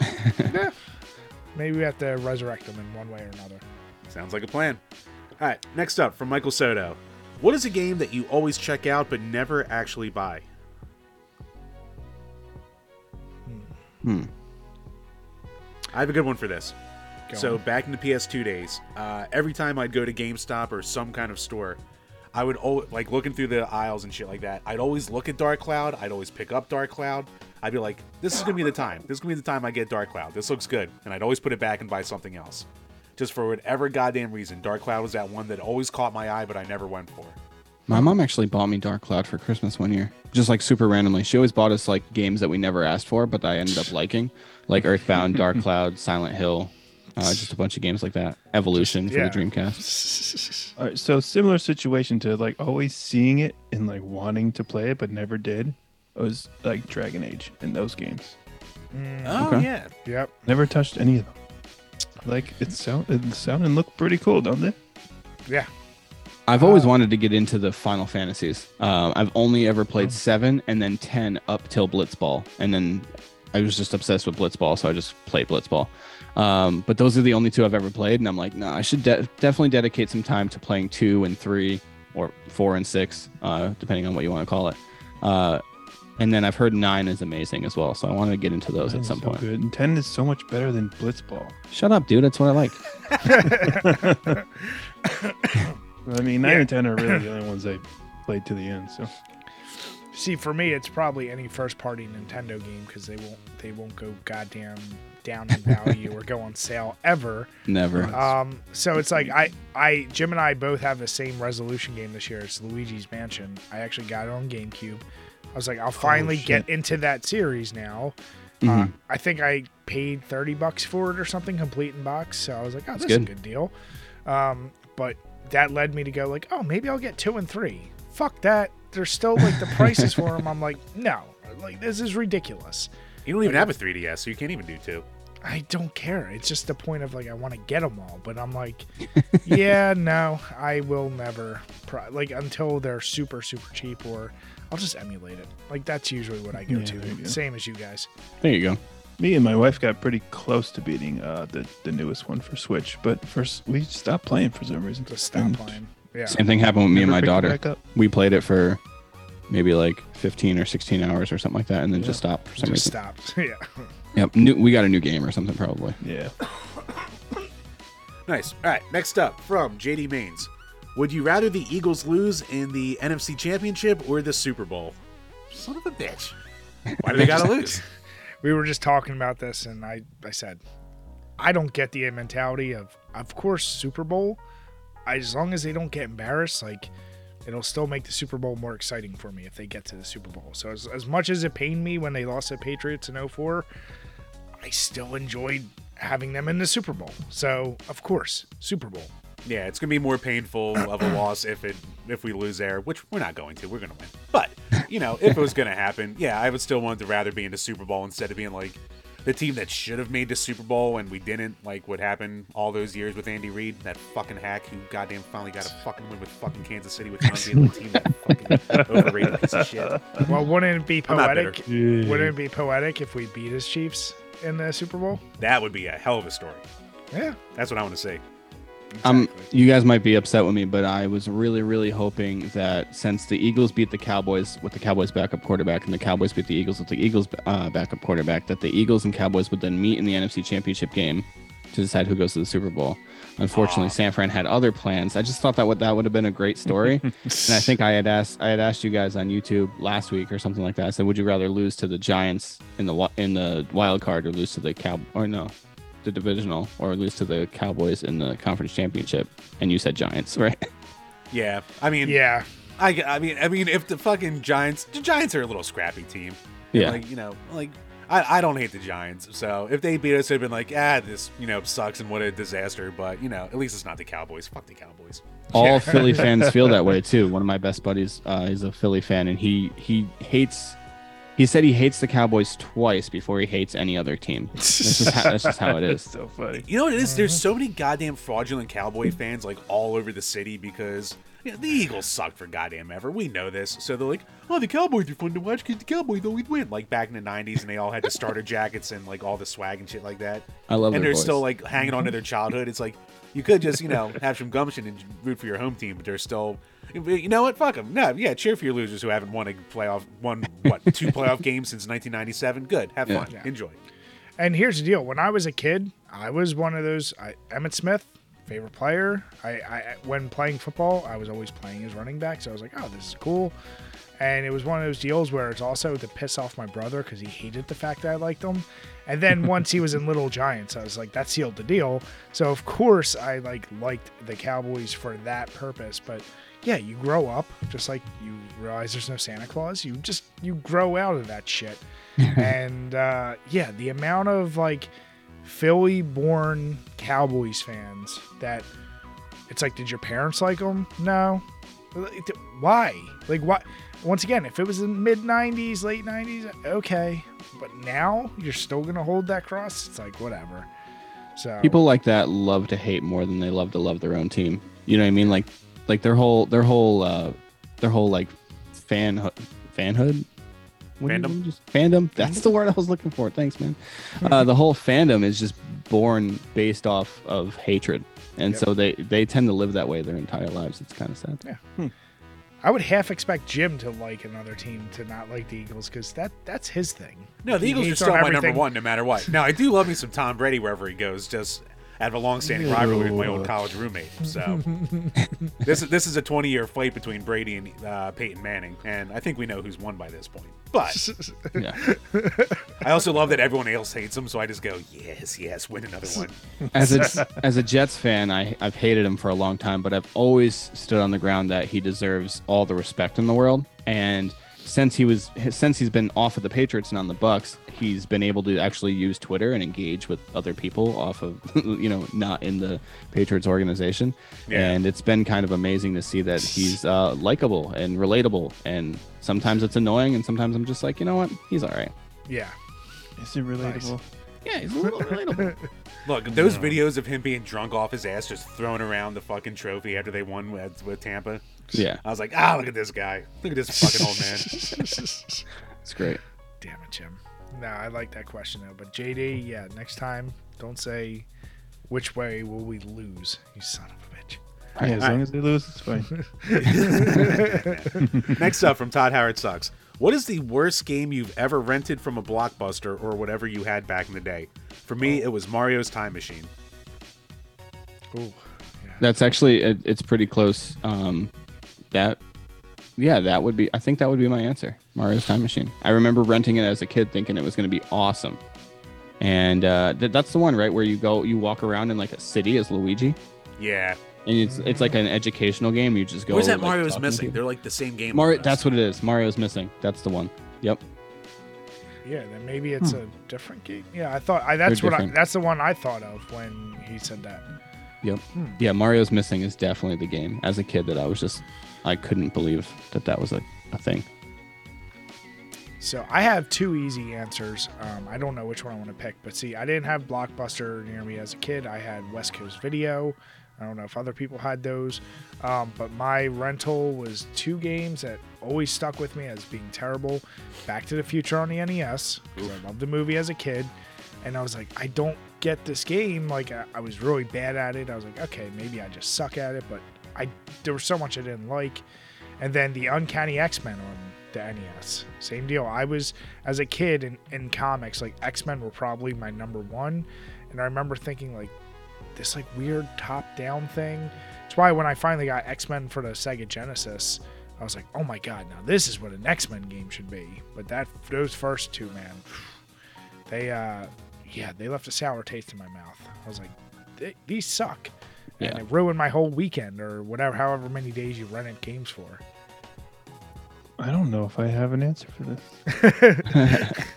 them. Maybe we have to resurrect them in one way or another. Sounds like a plan. All right, next up from Michael Soto. What is a game that you always check out but never actually buy? Hmm. I have a good one for this. Go so on. back in the PS2 days, uh, every time I'd go to GameStop or some kind of store, I would always, like looking through the aisles and shit like that. I'd always look at Dark Cloud. I'd always pick up Dark Cloud. I'd be like, "This is gonna be the time. This is gonna be the time I get Dark Cloud. This looks good," and I'd always put it back and buy something else. Just for whatever goddamn reason, Dark Cloud was that one that always caught my eye, but I never went for. My mom actually bought me Dark Cloud for Christmas one year, just like super randomly. She always bought us like games that we never asked for, but I ended up liking, like Earthbound, Dark Cloud, Silent Hill, uh, just a bunch of games like that. Evolution for Yeah. the Dreamcast. All right, so similar situation to like always seeing it and like wanting to play it but never did. It was like Dragon Age in those games. Oh Okay. yeah, Yep. Never touched any of them. Like it sound it sound and look pretty cool, don't they? Yeah. I've always wanted to get into the Final Fantasies. Uh, I've only ever played seven and then ten up till Blitzball, and then I was just obsessed with Blitzball, so I just played Blitzball. Um, but those are the only two I've ever played, and I'm like, no, I should de- definitely dedicate some time to playing two and three, or four and six, uh, depending on what you want to call it. Uh, and then I've heard nine is amazing as well, so I want to get into those Nine at some so point. Good. And ten is so much better than Blitzball. Shut up, dude. That's what I like. I mean, nine Yeah. and ten are really the only ones I played to the end. So See, for me, it's probably any first-party Nintendo game because they won't they won't go goddamn down in value or go on sale ever. Never. Um, so it's like I, I, Jim and I both have the same resolution game this year. It's Luigi's Mansion. I actually got it on GameCube. I was like, I'll finally get into that series now. Uh, Mhm. I think I paid thirty bucks for it or something, complete in box. So I was like, oh, this That's is a good. good deal. Um, but that led me to go like, oh, maybe I'll get two and three. Fuck that. There's still like the prices for them. I'm like, no, like this is ridiculous. you don't even have a 3DS, so you can't even do two. I don't care. It's just the point of like I want to get them all, but I'm like, yeah, no, I will never. Pro- like until they're super super cheap, or I'll just emulate it. Like that's usually what I go Yeah, there you to. go. Same as you guys. There you go. Me and my wife got pretty close to beating uh, the the newest one for Switch, but first we stopped playing for some reason. Just stop And playing. Yeah. Same thing happened with me and never my picked it daughter. back up. We played it for maybe like 15 or 16 hours or something like that, and then just stopped for some Just reason. stopped. yeah. Yep, new, we got a new game or something probably. Yeah. Nice. All right, next up from JD Mains. Would you rather the Eagles lose in the NFC Championship or the Super Bowl? Son of a bitch. Why do they gotta lose? we were just talking about this and I, I said i don't get the mentality of of course super bowl as long as they don't get embarrassed like it'll still make the super bowl more exciting for me if they get to the super bowl so as, as much as it pained me when they lost the patriots in 04 i still enjoyed having them in the super bowl so of course super bowl Yeah, it's gonna be more painful of a loss if it if we lose there, which we're not going to. We're gonna win. But you know, if it was gonna happen, yeah, I would still want to rather be in the Super Bowl instead of being like the team that should have made the Super Bowl and we didn't. Like what happened all those years with Andy Reid, that fucking hack who goddamn finally got a fucking win with fucking Kansas City with an unbeatable team. That fucking overrated piece of shit. well wouldn't it be poetic wouldn't it be poetic if we beat his chiefs in the super bowl That would be a hell of a story. yeah That's what I want to say. Um, you guys might be upset with me, but I was really, really hoping that since the Eagles beat the Cowboys with the Cowboys backup quarterback and the Cowboys beat the Eagles with the Eagles uh, backup quarterback, that the Eagles and Cowboys would then meet in the NFC Championship game to decide who goes to the Super Bowl. Unfortunately, Aw. San Fran had other plans. I just thought that would that would have been a great story. and I think I had asked I had asked you guys on YouTube last week or something like that. I said, would you rather lose to the Giants in the in the wild card or lose to the Cow or no, the divisional or lose to the Cowboys in the conference championship? And you said Giants, right? Yeah, I mean, yeah I, I mean, I mean, if the fucking Giants, the Giants are a little scrappy team. Yeah. Like, you know, like, I, I don't hate the Giants. So if they beat us, they'd been like, ah, this, you know, sucks and what a disaster. But, you know, at least it's not the Cowboys. Fuck the Cowboys. All Philly fans feel that way too. One of my best buddies uh, is a Philly fan, and he he hates. He said he hates the Cowboys twice before he hates any other team. That's just how, how it is. so funny. You know what it is? There's so many goddamn fraudulent Cowboy fans, like, all over the city because. You know, the Eagles suck for goddamn ever. We know this. So they're like, oh, the Cowboys are fun to watch because the Cowboys always win. Like back in the 90s, and they all had the starter jackets and, like, all the swag and shit like that. I love it. and their they're voice. still like hanging on to their childhood. It's like you could just you know have some gumption and root for your home team, but they're still. You know what? Fuck them. No, yeah, cheer for your losers who haven't won a playoff, won what two playoff games since 1997. Good, have Yeah. fun, Yeah. enjoy. And here's the deal: when I was a kid, I was one of those. I, Emmitt Smith, favorite player. I, I when playing football, I was always playing as running back. So I was like, oh, this is cool. And it was one of those deals where it's also to piss off my brother because he hated the fact that I liked him. And then once he was in Little Giants, I was like, that sealed the deal. So of course I like liked the Cowboys for that purpose. But yeah, you grow up just like you realize there's no Santa Claus. You just you grow out of that shit. and uh, yeah, the amount of like Philly born Cowboys fans that it's like, did your parents like them? No. Why? Like, what? Once again, if it was in mid 90s, late 90s, okay. But now you're still going to hold that cross? It's like, whatever. So, People like that love to hate more than they love to love their own team. You know what I mean? Like, like their whole, their whole, uh, their whole like fan fanhood. What Fandom? you just- fandom. That's the word I was looking for. Thanks, man. Uh, the whole fandom is just born based off of hatred, and Yep. so they they tend to live that way their entire lives. It's kind of sad. Yeah. I would half expect Jim to like another team to not like the Eagles because that that's his thing. No, the He Eagles are still on my number one, no matter what. Now, I do love me some Tom Brady wherever he goes. Just I have a long-standing rivalry with my old college roommate. So this is this is a 20-year fight between Brady and uh, Peyton Manning, and I think we know who's won by this point. But Yeah. I also love that everyone else hates him, so I just go, yes, yes, win another one. as a as a Jets fan, I I've hated him for a long time, but I've always stood on the ground that he deserves all the respect in the world. And since he was since he's been off of the Patriots and on the Bucs, he's been able to actually use Twitter and engage with other people off of you know not in the Patriots organization. Yeah. And it's been kind of amazing to see that he's uh, likable and relatable. And sometimes it's annoying, and sometimes I'm just like, you know what, he's all right. Yeah. Is it relatable? Yeah, he's a little relatable. Look, those videos of him being drunk off his ass, just throwing around the fucking trophy after they won with, with Tampa. Yeah, I was like, ah, look at this guy. Look at this fucking old man. it's great. Damn it, Jim. No, I like that question though. But JD, yeah, next time, don't say which way will we lose, you son of a bitch. Yeah, as long as they lose, it's fine. Next up from Todd Howard Sucks. What is the worst game you've ever rented from a blockbuster or whatever you had back in the day? For me, it was Mario's Time Machine. Ooh, That's actually it, it's pretty close. Um, that yeah, that would be. I think that would be my answer. Mario's Time Machine. I remember renting it as a kid, thinking it was going to be awesome. And uh, th- that's the one, right, where you go, you walk around in like a city as Luigi, Yeah. and it's it's like an educational game. You just go. Where's that like, Mario's missing? people. They're like the same game. Mario. That's what it is. Mario's missing. That's the one. Yep. yeah. Then maybe it's a different game. Yeah, I thought I, that's They're what I, that's the one I thought of when he said that. Yep. Hmm. Yeah, Mario's missing is definitely the game. As a kid, that I was just, I couldn't believe that that was a, a thing. So I have two easy answers. Um, I don't know which one I want to pick, but see, I didn't have Blockbuster near me as a kid. I had West Coast Video. I don't know if other people had those, um, but my rental was two games that always stuck with me as being terrible. Back to the Future on the NES. I loved the movie as a kid, and I was like, I don't get this game. Like I, I was really bad at it. I was like, okay, maybe I just suck at it, but I there was so much I didn't like. And then the Uncanny X Men on the NES. Same deal. I was as a kid in, in comics, like X Men were probably my number one. And I remember thinking like this like weird top down thing. It's why when I finally got X Men for the Sega Genesis, I was like, oh my god, now this is what an X Men game should be. But that those first two, man, they uh yeah, they left a sour taste in my mouth. I was like, these suck. And Yeah. it ruined my whole weekend or whatever, however many days you rented games for. I don't know if I have an answer for this.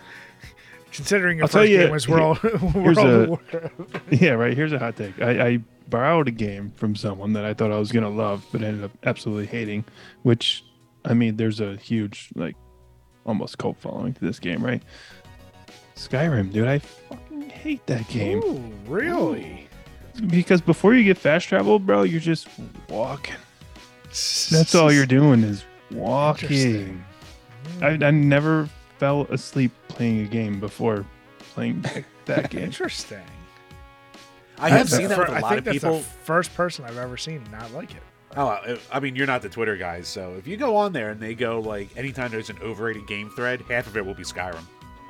Considering your I'll tell first you, game was here- World, here's World a- of Warcraft. yeah, right. Here's a hot take. I, I borrowed a game from someone that I thought I was gonna love, but ended up absolutely hating. Which, I mean, there's a huge like, almost cult following to this game, right? Skyrim, dude. I fucking hate that game Ooh, really? Because before you get fast travel, bro, you're just walking. That's all you're doing is walking. I, I never fell asleep playing a game before playing that, that game. Interesting. I have That's seen the that fir- with a I lot think of that's people. the first person I've ever seen not like it. Oh, I mean, you're not the Twitter guys, so if you go on there and they go like, anytime there's an overrated game thread, half of it will be Skyrim.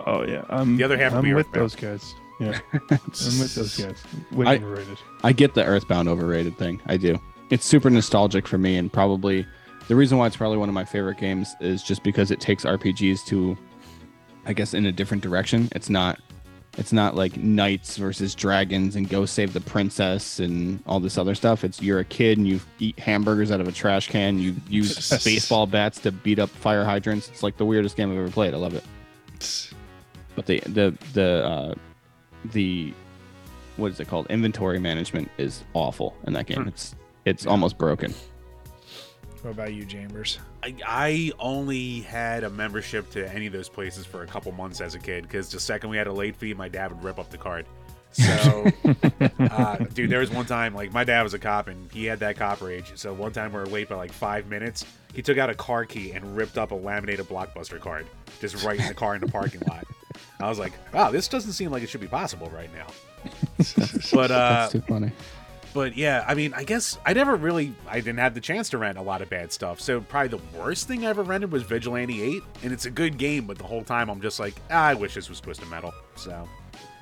Oh yeah, I'm, The other half will I'm be with Earthbound. those guys. Yeah, I'm with those guys. Way I- overrated. I get the Earthbound overrated thing. I do. It's super nostalgic for me, and probably the reason why it's probably one of my favorite games is just because it takes RPGs to, I guess, in a different direction. It's not, it's not like knights versus dragons and go save the princess and all this other stuff. It's you're a kid and you eat hamburgers out of a trash can. You use baseball bats to beat up fire hydrants. It's like the weirdest game I've ever played. I love it. But the the the uh, the what is it called? Inventory management is awful in that game. Hmm. It's it's almost broken. What about you, Chambers? I, I only had a membership to any of those places for a couple months as a kid because the second we had a late fee, my dad would rip up the card. So, uh, dude, there was one time like my dad was a cop and he had that cop rage. So one time we were late by like five minutes. He took out a car key and ripped up a laminated blockbuster card just right in the car in the parking lot. I was like, wow, this doesn't seem like it should be possible right now. but uh, That's too funny. but yeah, I mean, I guess I never really, I didn't have the chance to rent a lot of bad stuff. So probably the worst thing I ever rented was Vigilante 8, and it's a good game, but the whole time I'm just like, ah, I wish this was Twisted Metal. So that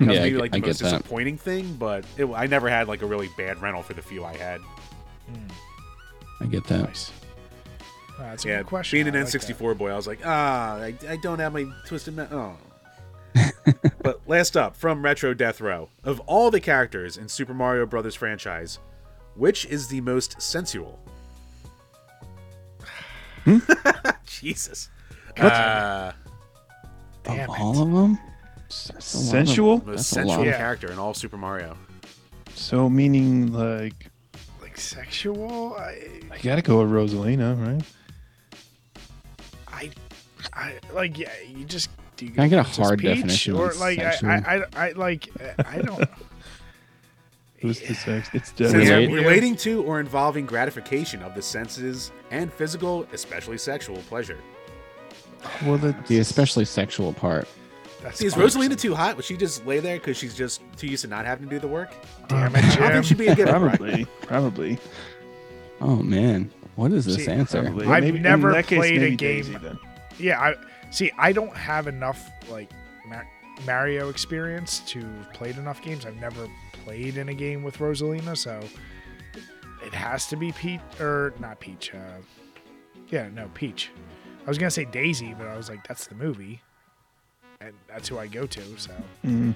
was Yeah, maybe get- like the I get most that. disappointing thing, but it, I never had like a really bad rental for the few I had. I get that. Nice. Uh, that's a yeah, good question. being an like. N64 boy, I was like, ah, I, I don't have my Twisted Metal. Oh. but last up from Retro Death Row, of all the characters in Super Mario Brothers franchise, which is the most sensual? Jesus. Uh, Damn of it. all of them, That's a of- Sensual? most sensual lot. Yeah. character in all Super Mario. So meaning like Like sexual? I, I gotta go with Rosalina, right? I, I like. Yeah, you just do you Can I get a hard Peach? definition or on like I. I, I, I like I don't. Who's the sex? It's Says definitely Relate- relating to or involving gratification of the senses and physical, especially sexual pleasure. well. The, the especially sexual part. That's See, is bothersome. Rosalina too hot? Would she just lay there because she's just too used to not having to do the work? Damn it, I think she'd be a giver. right? probably, probably, Oh man, what is this See, answer? probably. I've never that case, played a game- Daisy. Yeah, I see. I don't have enough like Mar- Mario experience to have played enough games. I've never played in a game with Rosalina, so it has to be Peach or not Peach. Uh, yeah, no Peach. I was gonna say Daisy, but I was like, that's the movie, and that's who I go to. So Mhm.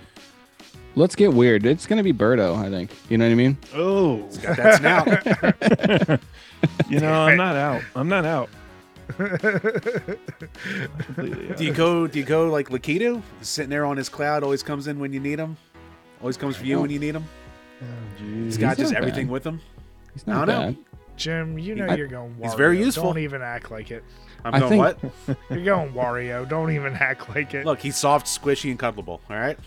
Let's get weird. It's gonna be Birdo, I think. You know what I mean? Oh, Got that snout. you know, I'm not out. I'm not out. Completely out. do you go? Do you go like Lakitu, sitting there on his cloud? Always comes in when you need him. Always comes for you when you need him. Oh, He's jeez. got He's just everything bad. with him. He's I not don't know. bad. Jim, you know I- you're going. Wario. he's very useful. Don't even act like it. I'm I going think- what? You're going Wario. Don't even act like it. Look, he's soft, squishy, and cuddleable. All right.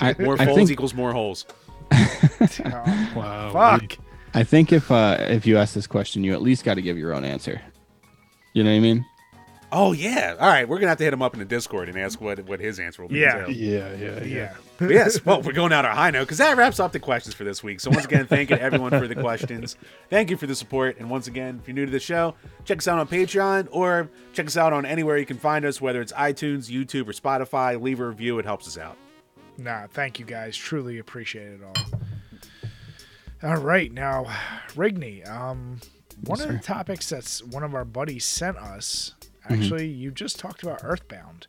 I, More I folds think equals more holes. Oh, Wow. fuck. I think if uh, if you ask this question, you at least got to give your own answer. You know what I mean? Oh yeah. All right, we're gonna have to hit him up in the Discord and ask what what his answer will be. Yeah. Yeah, yeah, yeah. Yeah. But yes, well, we're going out on a high note because that wraps up the questions for this week. So once again, thank you to everyone for the questions. Thank you for the support. And once again, if you're new to the show, check us out on Patreon or check us out on anywhere you can find us, whether it's iTunes, YouTube, or Spotify. Leave a review; it helps us out. Nah, thank you guys. Truly appreciate it all. All right, now, Rigney, um, one of the sir. topics that's one of our buddies sent us. Mm-hmm. Actually, you just talked about Earthbound,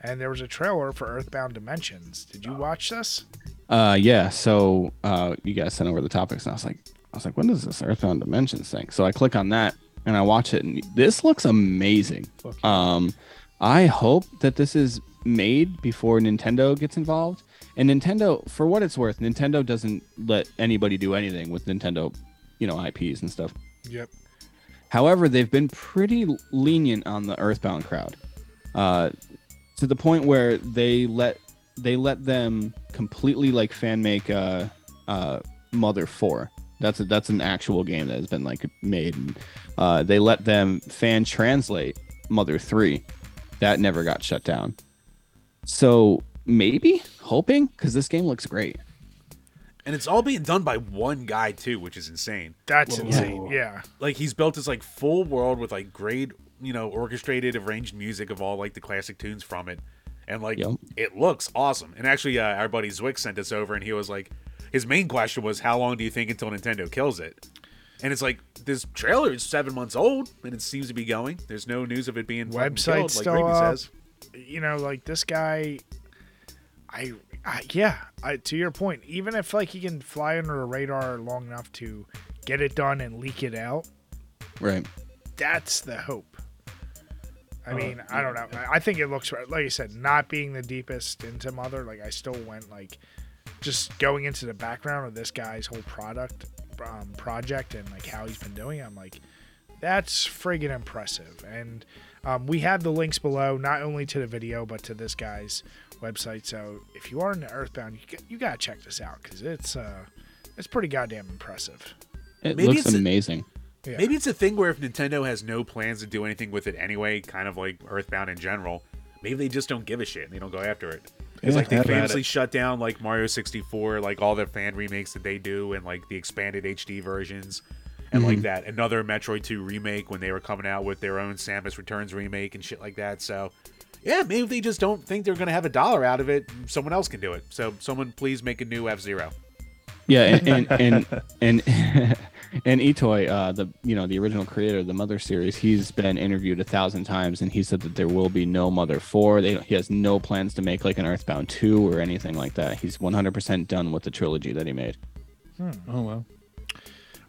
and there was a trailer for Earthbound Dimensions. Did you watch this? Uh, yeah. So uh, you guys sent over the topics, and I was like, I was like, when does this Earthbound Dimensions thing? So I click on that and I watch it, and this looks amazing. Yeah. Um, I hope that this is made before Nintendo gets involved. And Nintendo, for what it's worth, Nintendo doesn't let anybody do anything with Nintendo, you know, IPs and stuff. Yep. However, they've been pretty lenient on the Earthbound crowd, uh, to the point where they let they let them completely like fan make uh, uh, Mother Four. That's a, that's an actual game that has been like made. And, uh, they let them fan translate Mother Three. That never got shut down. So maybe hoping because this game looks great. And it's all being done by one guy too, which is insane. That's Whoa. insane. Yeah. Like he's built this like full world with like great, you know, orchestrated, arranged music of all like the classic tunes from it, and like Yep. it looks awesome. And actually, uh, our buddy Zwick sent us over, and he was like, his main question was, how long do you think until Nintendo kills it? And it's like this trailer is seven months old, and it seems to be going. There's no news of it being website Website's killed, like still Rigby up. says. you know, like this guy, I, I yeah, I, to your point, even if like he can fly under a radar long enough to get it done and leak it out, Right. that's the hope. I Uh, mean, I don't know. I- I think it looks right. Like you said, not being the deepest into Mother, like I still went like just going into the background of this guy's whole product um, project and like how he's been doing. it, I'm like, that's friggin' impressive. And um, we have the links below, not only to the video but to this guy's website. So if you are into Earthbound, you, got- you gotta check this out because it's uh, it's pretty goddamn impressive. It Maybe looks it's a- amazing. Yeah. Maybe it's a thing where if Nintendo has no plans to do anything with it anyway, kind of like Earthbound in general, maybe they just don't give a shit and they don't go after it. Because Yeah, like they have famously shut down like Mario 64, like all the fan remakes that they do, and like the expanded HD versions, and like that another Metroid 2 remake when they were coming out with their own Samus Returns remake and shit like that. So. Yeah, maybe if they just don't think they're gonna have a dollar out of it, someone else can do it. So someone please make a new F Zero. Yeah, and and and and, and Itoi, uh, the you know the original creator of the Mother series, he's been interviewed a thousand times, and he said that there will be no Mother Four. They he has no plans to make like an Earthbound Two or anything like that. He's 100% done with the trilogy that he made. Oh well.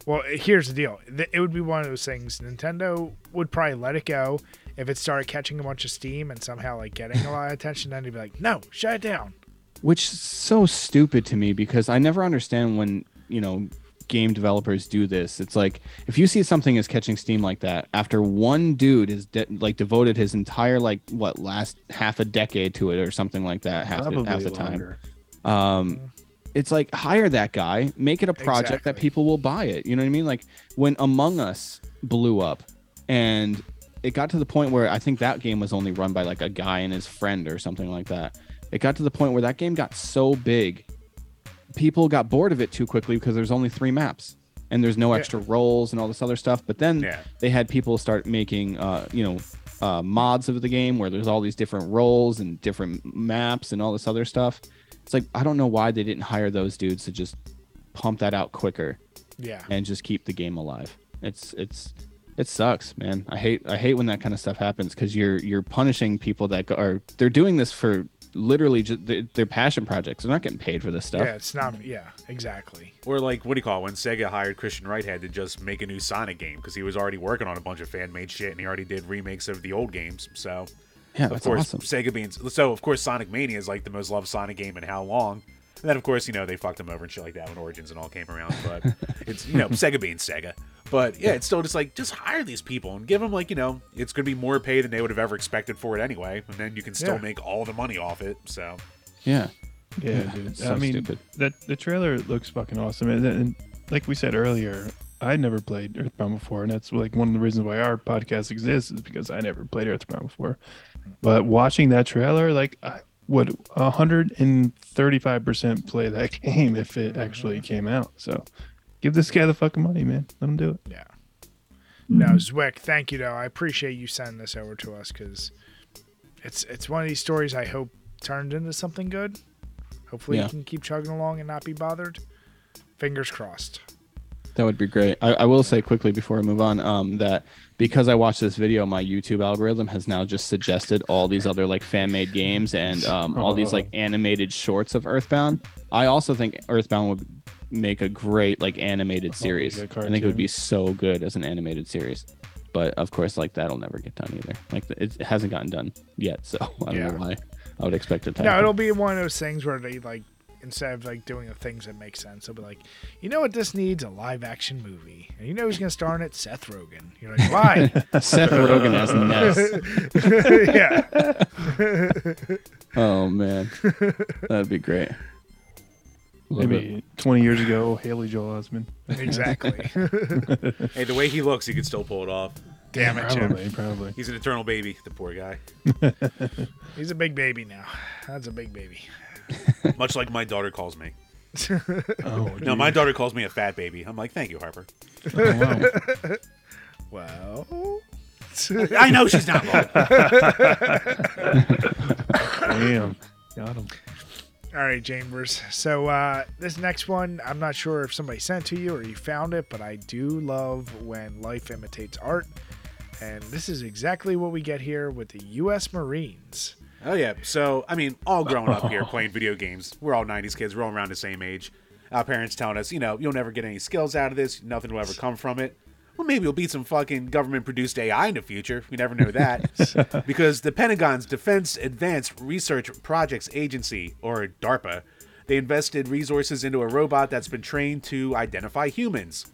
Well, here's the deal. It would be one of those things. Nintendo would probably let it go if it started catching a bunch of steam and somehow like getting a lot of attention. Then he'd be like, "No, shut it down." Which is so stupid to me because I never understand when you know game developers do this. It's like if you see something is catching steam like that after one dude has de- like devoted his entire like what last half a decade to it or something like that half, the, Probably half the time. longer. Um, it's like hire that guy, make it a project that people will buy it. You know what I mean? Like when Among Us blew up and it got to the point where I think that game was only run by like a guy and his friend or something like that. It got to the point where that game got so big, people got bored of it too quickly because there's only three maps and there's no Yeah. extra roles and all this other stuff. But then Yeah. they had people start making, uh, you know, uh, mods of the game where there's all these different roles and different maps and all this other stuff. It's like I don't know why they didn't hire those dudes to just pump that out quicker Yeah. and just keep the game alive. It's it's it sucks, man. I hate I hate when that kind of stuff happens because you're you're punishing people that are they're doing this for literally just their, their passion projects. They're not getting paid for this stuff. Yeah, it's not. Yeah, exactly. Or like, what do you call it? When Sega hired Christian Whitehead to just make a new Sonic game because he was already working on a bunch of fan-made shit and he already did remakes of the old games. So Yeah, of that's course, awesome. Sega being so of course Sonic Mania is like the most loved Sonic game in how long. And then of course you know they fucked him over and shit like that when Origins and all came around. But it's you know Sega being Sega. But yeah, it's still just like just hire these people and give them like you know it's gonna be more pay than they would have ever expected for it anyway, and then you can still Yeah. make all the money off it. So Yeah, Yeah, Yeah, dude. so I mean, stupid. that the trailer looks fucking awesome, and, and like we said earlier, I never played Earthbound before, and that's like one of the reasons why our podcast exists is because I never played Earthbound before. But watching that trailer, like, I would 135 percent play that game if it actually came out. So, give this guy the fucking money, man. Let him do it. Yeah. No, Zwick, thank you though. I appreciate you sending this over to us because it's it's one of these stories I hope turned into something good. Hopefully, Yeah. you can keep chugging along and not be bothered. Fingers crossed. that would be great. I, I will say quickly before I move on um, that because I watched this video, my YouTube algorithm has now just suggested all these other like fan made games and um, all these like animated shorts of Earthbound. I also think Earthbound would make a great like animated series. I think it would be so good as an animated series. But of course, like that'll never get done either. Like it, it hasn't gotten done yet, so I don't Yeah. know why. I would expect it to. No, happen. it'll be one of those things where they like instead of like doing the things that make sense, they'll be like, you know what, this needs a live action movie, and you know who's gonna star in it? Seth Rogen. You're like, why? Seth Rogen as Ness. yeah. Oh man, that'd be great. Love it. Maybe 20 years ago, Haley Joel Osment. Exactly. hey, the way he looks, he could still pull it off. Damn it, Jim. Probably, probably. He's an eternal baby, the poor guy. He's a big baby now. That's a big baby. Much like my daughter calls me. Oh, No, my daughter calls me a fat baby. I'm like, thank you, Harper. oh, wow. Well, I know she's not wrong. Damn. Got him. All right, Chambers. So uh, this next one, I'm not sure if somebody sent to you or you found it, but I do love when life imitates art, and this is exactly what we get here with the U.S. Marines. Oh yeah. So I mean, all growing up here playing video games, we're all '90s kids. We're all around the same age. Our parents telling us, you know, you'll never get any skills out of this. Nothing will ever come from it. Well, maybe you'll beat some fucking government-produced AI in the future. We never know that because the Pentagon's Defense Advanced Research Projects Agency, or DARPA, they invested resources into a robot that's been trained to identify humans.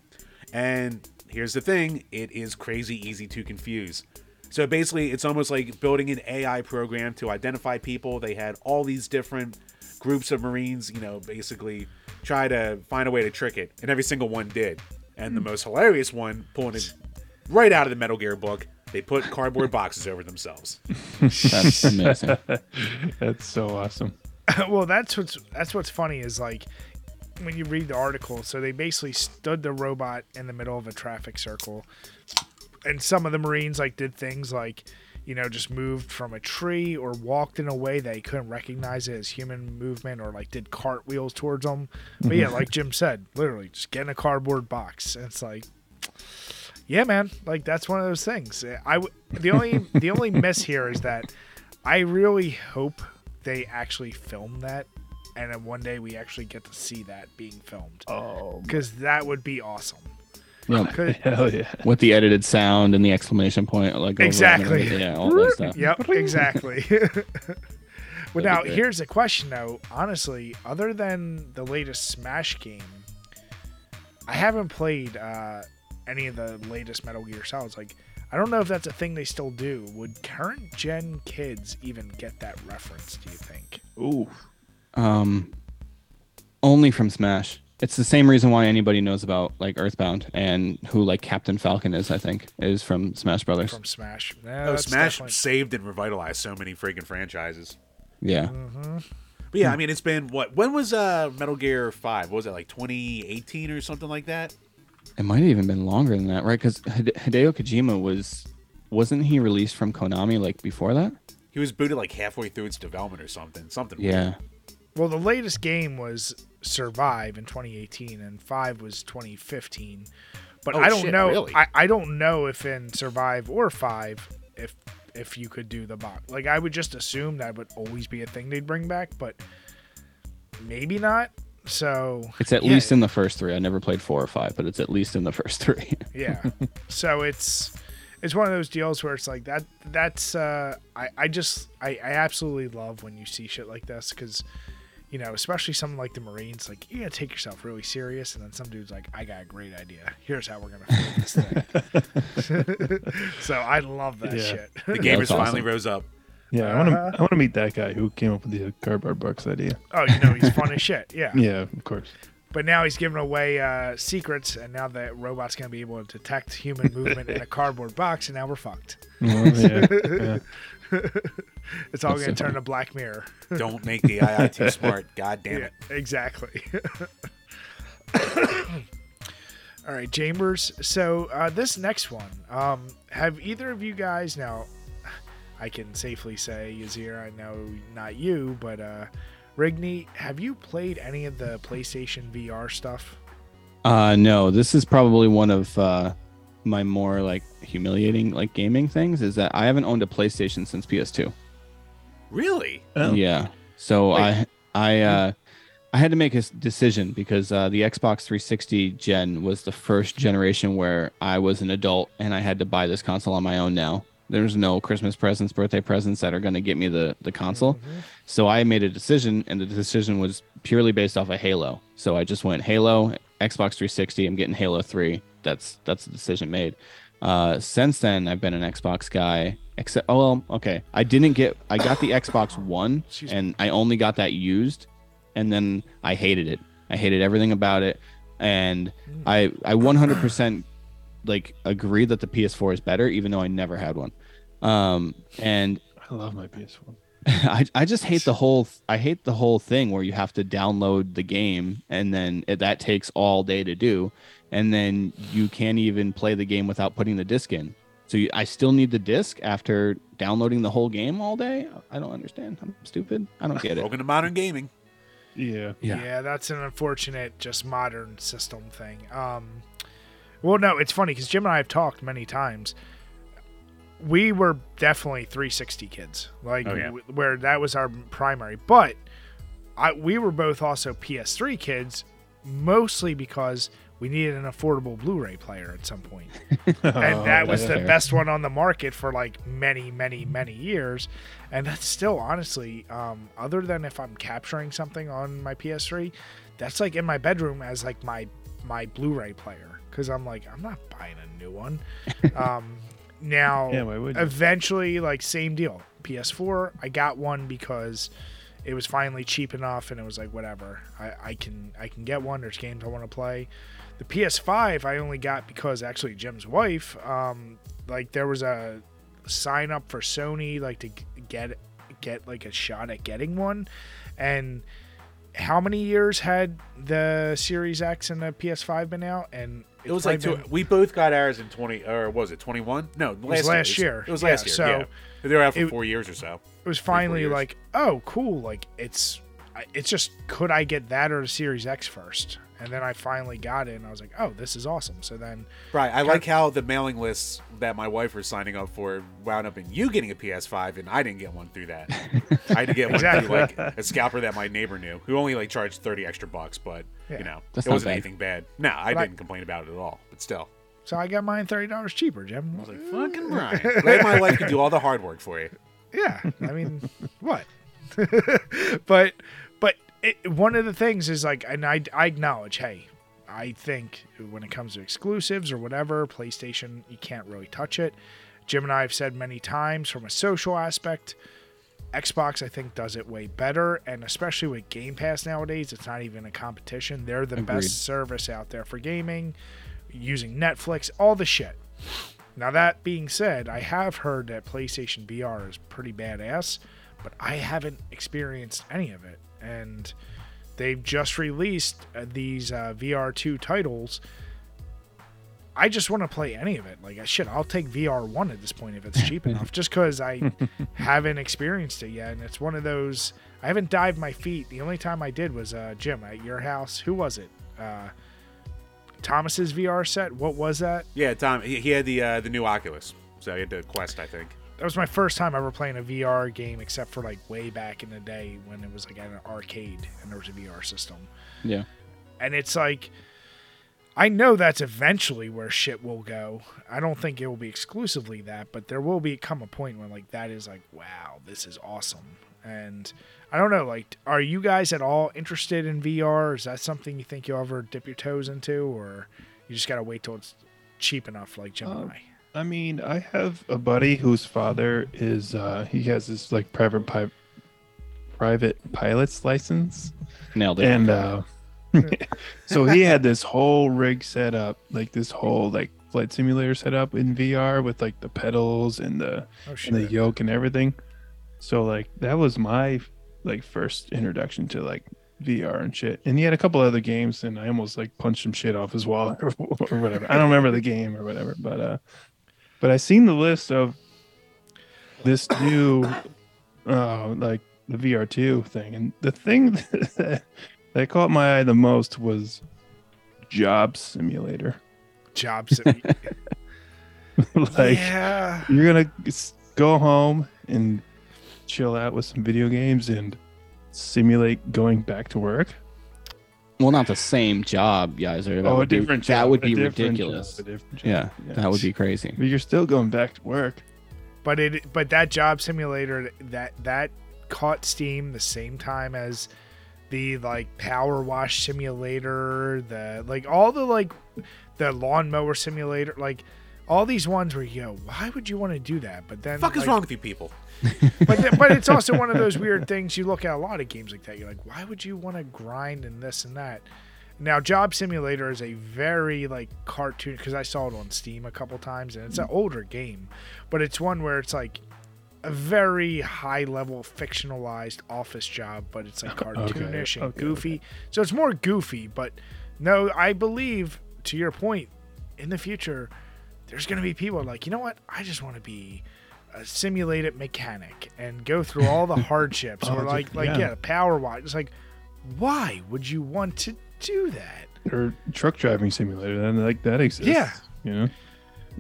And here's the thing it is crazy easy to confuse. So basically, it's almost like building an AI program to identify people. They had all these different groups of Marines, you know, basically try to find a way to trick it. And every single one did. And the hmm. most hilarious one, pulling it right out of the Metal Gear book, they put cardboard boxes over themselves. That's amazing. That's so awesome. well, that's what's that's what's funny is like when you read the article. So they basically stood the robot in the middle of a traffic circle, and some of the Marines like did things like, you know, just moved from a tree or walked in a way they couldn't recognize it as human movement, or like did cartwheels towards them. But yeah, mm-hmm. like Jim said, literally just get in a cardboard box. And it's like. Yeah, man. Like that's one of those things. Eh, I w- the only the only miss here is that I really hope they actually film that, and then one day we actually get to see that being filmed Oh, because that would be awesome. Yeah, 'Cause- hell yeah. with the edited sound and the exclamation point, like over it and Exactly. everything. yeah, all that stuff. Yep, exactly. well, now here's a question though. Honestly, other than the latest Smash game, I haven't played uh, any of the latest Metal Gear Solids. Like, I don't know if that's a thing they still do. Would current gen kids even get that reference? Do you think? Ooh. Um, only from Smash. It's the same reason why anybody knows about like Earthbound and who like Captain Falcon is. I think is from Smash Brothers. From Smash. Yeah, Oh, Smash definitely- saved and revitalized so many freaking franchises. yeah, But yeah, I mean, it's been what? When was uh Metal Gear Five? What was it like 2018 or something like that? it might have even been longer than that, right? Because Hideo Kojima was wasn't he released from Konami like before that? He was booted like halfway through its development or something. Something. Yeah. Well, the latest game was Survive in 2018, and five was 2015. But Oh, I don't shit, know. really? I, I don't know if in Survive or five if if you could do the box. Like I would just assume that would always be a thing they'd bring back, but maybe not. So It's at yeah, least in the first three. I never played four or five, but it's at least in the first three. yeah. so it's it's one of those deals where it's like that. That's uh, I I just I I absolutely love when you see shit like this because. You know, especially something like the Marines, like you gotta take yourself really serious, and then some dude's like, "I got a great idea. Here's how we're gonna fill this thing." so I love that Yeah. shit. The gamers That's finally awesome. rose up. Yeah, I want Uh-huh. to. I want to meet that guy who came up with the cardboard box idea. oh, you know he's fun as shit. Yeah. Yeah, of course. But now he's giving away uh, secrets, and now the robot's gonna be able to detect human movement in a cardboard box, and now we're fucked. Well, yeah, yeah. It's all gonna turn to Black Mirror. Don't make the AI too smart. God damn Yeah, it. exactly. All right, Chambers. So uh, this next one, um, have either of you guys now? I can safely say, Yizer, I know not you, but uh, Rigney, have you played any of the PlayStation VR stuff? Uh, no, this is probably one of uh, my more like humiliating like gaming things. Is that I haven't owned a PlayStation since PS2. Really? Oh. Yeah. So Wait. I I uh I had to make a decision because uh, the Xbox 360 gen was the first generation where I was an adult and I had to buy this console on my own now. There's no Christmas presents, birthday presents that are going to get me the the console. So I made a decision and the decision was purely based off of Halo. So I just went Halo, Xbox 360, I'm getting Halo 3. That's that's the decision made. Uh, since then, I've been an Xbox guy. Except, oh well, okay. I didn't get. I got the Xbox One, Excuse me. and I only got that used, and then I hated it. I hated everything about it, and I I 100% like agree that the PS4 is better, even though I never had one. Um, and I love my PS1. I, I just hate the whole I hate the whole thing where you have to download the game and then it, that takes all day to do and then you can't even play the game without putting the disc in. So you, I still need the disc after downloading the whole game all day. I don't understand. I'm stupid. I don't get it. Welcome to modern gaming. Yeah. Yeah. yeah, that's an unfortunate, just modern system thing. Um, well, no, it's funny because Jim and I have talked many times. We were definitely 360 kids, like Oh, yeah. w- where that was our primary. But I, we were both also PS3 kids, mostly because we needed an affordable Blu-ray player at some point. and that was the fair. best one on the market for like many many many years and that's still honestly um, other than if i'm capturing something on my ps3 that's like in my bedroom as like my my blu-ray player because i'm like i'm not buying a new one um, now Yeah, why would you? eventually like same deal ps4 i got one because it was finally cheap enough and it was like whatever i, I can i can get one there's games i want to play the ps5 i only got because actually jim's wife um like there was a sign up for sony like to get get like a shot at getting one and how many years had the series x and the ps5 been out and It was like two, been- we both got ours in 20 or was it 21? No, last, last year. year. It was Yeah, last year. so yeah. They were out for it- 4 years or so. it was finally like, oh, cool. Like it's, it's just could I get that or the Series X first? And then I finally got it, and I was like, oh, this is awesome. So then, Right. I like how the mailing lists that my wife was signing up for wound up in you getting a PS5 and I didn't get one through that. I had to get one Exactly. through like a scalper that my neighbor knew who only like charged 30 extra bucks, but Yeah. you know, That's it wasn't bad. anything bad. No, I But I- didn't complain about it at all, but still. so I got mine thirty dollars cheaper, Jim. I was like, fucking Brian. Glad my wife could do all the hard work for you. Yeah, I mean, what? but but it, one of the things is like, and I I acknowledge, hey, I think when it comes to exclusives or whatever, PlayStation, you can't really touch it. Jim and I have said many times from a social aspect, Xbox, I think, does it way better. And especially with Game Pass nowadays, it's not even a competition. They're the Agreed. best service out there for gaming, using Netflix, all the shit. Now, that being said, I have heard that PlayStation VR is pretty badass, but I haven't experienced any of it. And they've just released uh, these uh, VR2 titles. I just want to play any of it. Like, shit, I'll take VR1 at this point if it's cheap enough, just because I haven't experienced it yet. And it's one of those, I haven't dived my feet. The only time I did was, uh, Jim, at your house. Who was it? Uh, Thomas's VR set? What was that? Yeah, Tom. He, he had the uh, the new Oculus, so he had the Quest, I think. That was my first time ever playing a VR game, except for like way back in the day when it was like at an arcade and there was a VR system. Yeah. And it's like, I know that's eventually where shit will go. I don't think it will be exclusively that, but there will be come a point where like that is like, wow, this is awesome. And I don't know, like, are you guys at all interested in VR? Is that something you think you'll ever dip your toes into, or you just gotta wait till it's cheap enough, like Jim and Uh, I? I mean, I have a buddy whose father is uh he has this like private pi- private pilot's license Nailed it. and uh so he had this whole rig set up, like this whole like flight simulator set up in VR with like the pedals and the Oh and the yoke and everything. So like that was my like first introduction to like VR and shit. And he had a couple other games and I almost like punched some shit off his wall or, or whatever. I don't remember the game or whatever, but uh but I seen the list of this new uh like the VR2 thing and the thing that, that caught my eye the most was Job Simulator. Jobs. like yeah. you're gonna go home and chill out with some video games and simulate going back to work. Well, not the same job, guys. That oh, a would be- different That job, would a be different ridiculous. job, a different job. Yeah, Yes. that would be crazy. But you're still going back to work. But it but that job simulator that that caught steam the same time as the like power wash simulator, the like all the like the lawnmower simulator, like all these ones where you go, why would you want to do that? But then fuck is wrong with you people? But but it's also one of those weird things you look at a lot of games like that. You're like, why would you want to grind and this and that? Now, Job Simulator is a very like cartoon because I saw it on Steam a couple times, and it's an older game, but it's one where it's like a very high level fictionalized office job, but it's like cartoonish and okay, goofy. So it's more goofy, but no, I believe to your point, in the future, there's going to be people like, you know what? I just want to be simulated mechanic and go through all the hardships, or like, like yeah. yeah, power wash. It's like, why would you want to do that? Or truck driving simulator, then like that exists. Yeah. You know?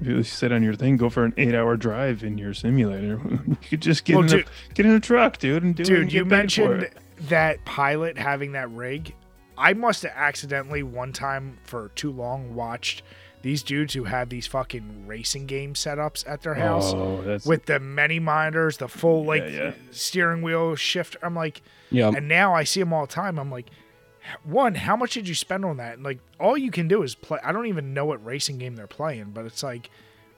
If you sit on your thing, go for an eight hour drive in your simulator. you could just get Well, in dude- a get in a truck, dude, and do it Dude, you get paid for mentioned that pilot having that rig. I must have accidentally one time for too long watched these dudes who have these fucking racing game setups at their house Oh, with the many monitors, the full like yeah. steering wheel shift. I'm like, Yeah, and now I see them all the time. I'm like, one, how much did you spend on that? And like, all you can do is play. I don't even know what racing game they're playing, but it's like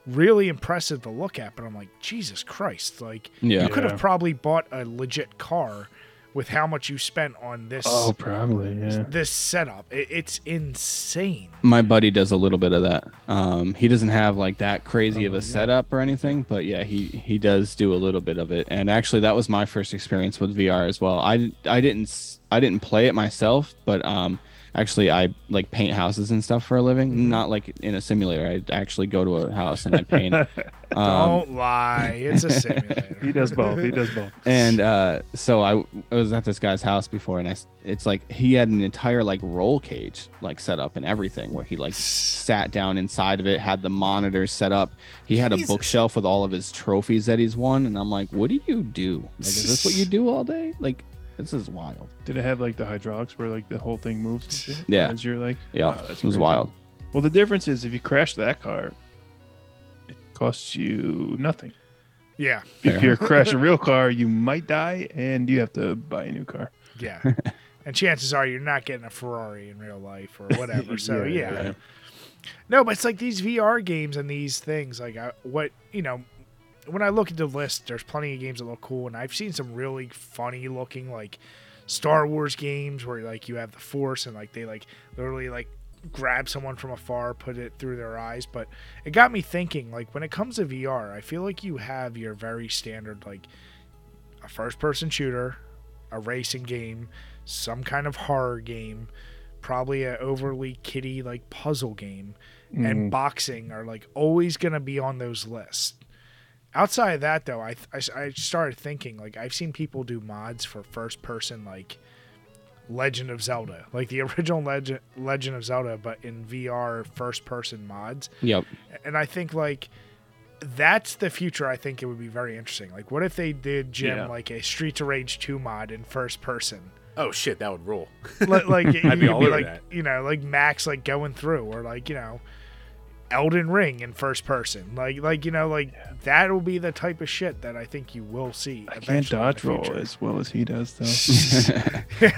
really impressive to look at. But I'm like, Jesus Christ! Like, yeah. you could Yeah. have probably bought a legit car with how much you spent on this oh, probably yeah. this setup. It, it's insane. My buddy does a little bit of that. Um, he doesn't have like that crazy of Oh, a yeah. setup or anything, but yeah, he he does do a little bit of it. And actually, that was my first experience with VR as well. I I didn't s- I didn't play it myself, but um, actually I like paint houses and stuff for a living. Mm-hmm. Not like in a simulator. I actually go to a house and I paint. um, Don't lie. It's a simulator. he does both. He does both. and uh, so I, I was at this guy's house before, and I s- it's like he had an entire like roll cage like set up and everything, where he like sat down inside of it, had the monitors set up. He had a bookshelf with all of his trophies that he's won, and I'm like, what do you do? Like, is this what you do all day? Like, this is wild. Did it have like the hydraulics where like the whole thing moves? And shit? Yeah. As you're like, Yeah, wow, it was crazy. wild. Well, the difference is if you crash that car, it costs you nothing. Yeah, If Fair. you crash a real car, you might die and you have to buy a new car. yeah. and chances are you're not getting a Ferrari in real life or whatever. So Yeah, yeah, yeah. no, but it's like these VR games and these things. Like I, what you know, when I look at the list, there's plenty of games that look cool, and I've seen some really funny looking like Star Wars games where like you have the Force and like they like literally like grab someone from afar, put it through their eyes. But it got me thinking. Like when it comes to VR, I feel like you have your very standard like a first person shooter, a racing game, some kind of horror game, probably a overly kiddie like puzzle game, and mm. boxing are like always gonna be on those lists. Outside of that, though, I, I I started thinking like I've seen people do mods for first person like Legend of Zelda, like the original Legend Legend of Zelda, but in VR first person mods Yep. and I think like that's the future. I think it would be very interesting. Like, what if they did Jim Yeah. like a Streets of Rage two mod in first person? Oh shit, that would rule. Like, like I'd be all be over like that. you know like Max like going through, or like you know Elden Ring in first person. Like like you know like that will be the type of shit that I think you will see. I can't eventually dodge roll as well as he does, though.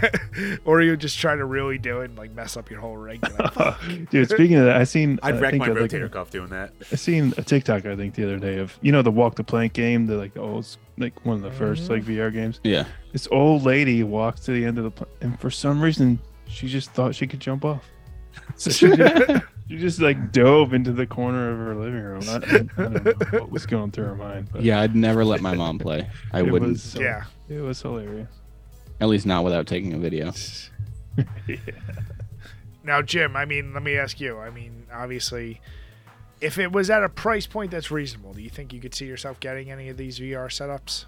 or you just try to really do it and like mess up your whole rig. Like, Dude, speaking of that, I seen. I'd uh, I wreck think my of, like, rotator cuff doing that. I seen a TikTok I think the other day of you know the walk the plank game, the like the old like one of the first like mm-hmm. VR games. Yeah. This old lady walks to the end of the pl- and for some reason she just thought she could jump off. So she just, like dove into the corner of her living room. I, I don't know what was going through her mind, but Yeah, I'd never let my mom play. I it wouldn't. was yeah. it was hilarious. At least not without taking a video. Now, Jim, I mean, let me ask you. I mean, obviously, if it was at a price point that's reasonable, do you think you could see yourself getting any of these VR setups?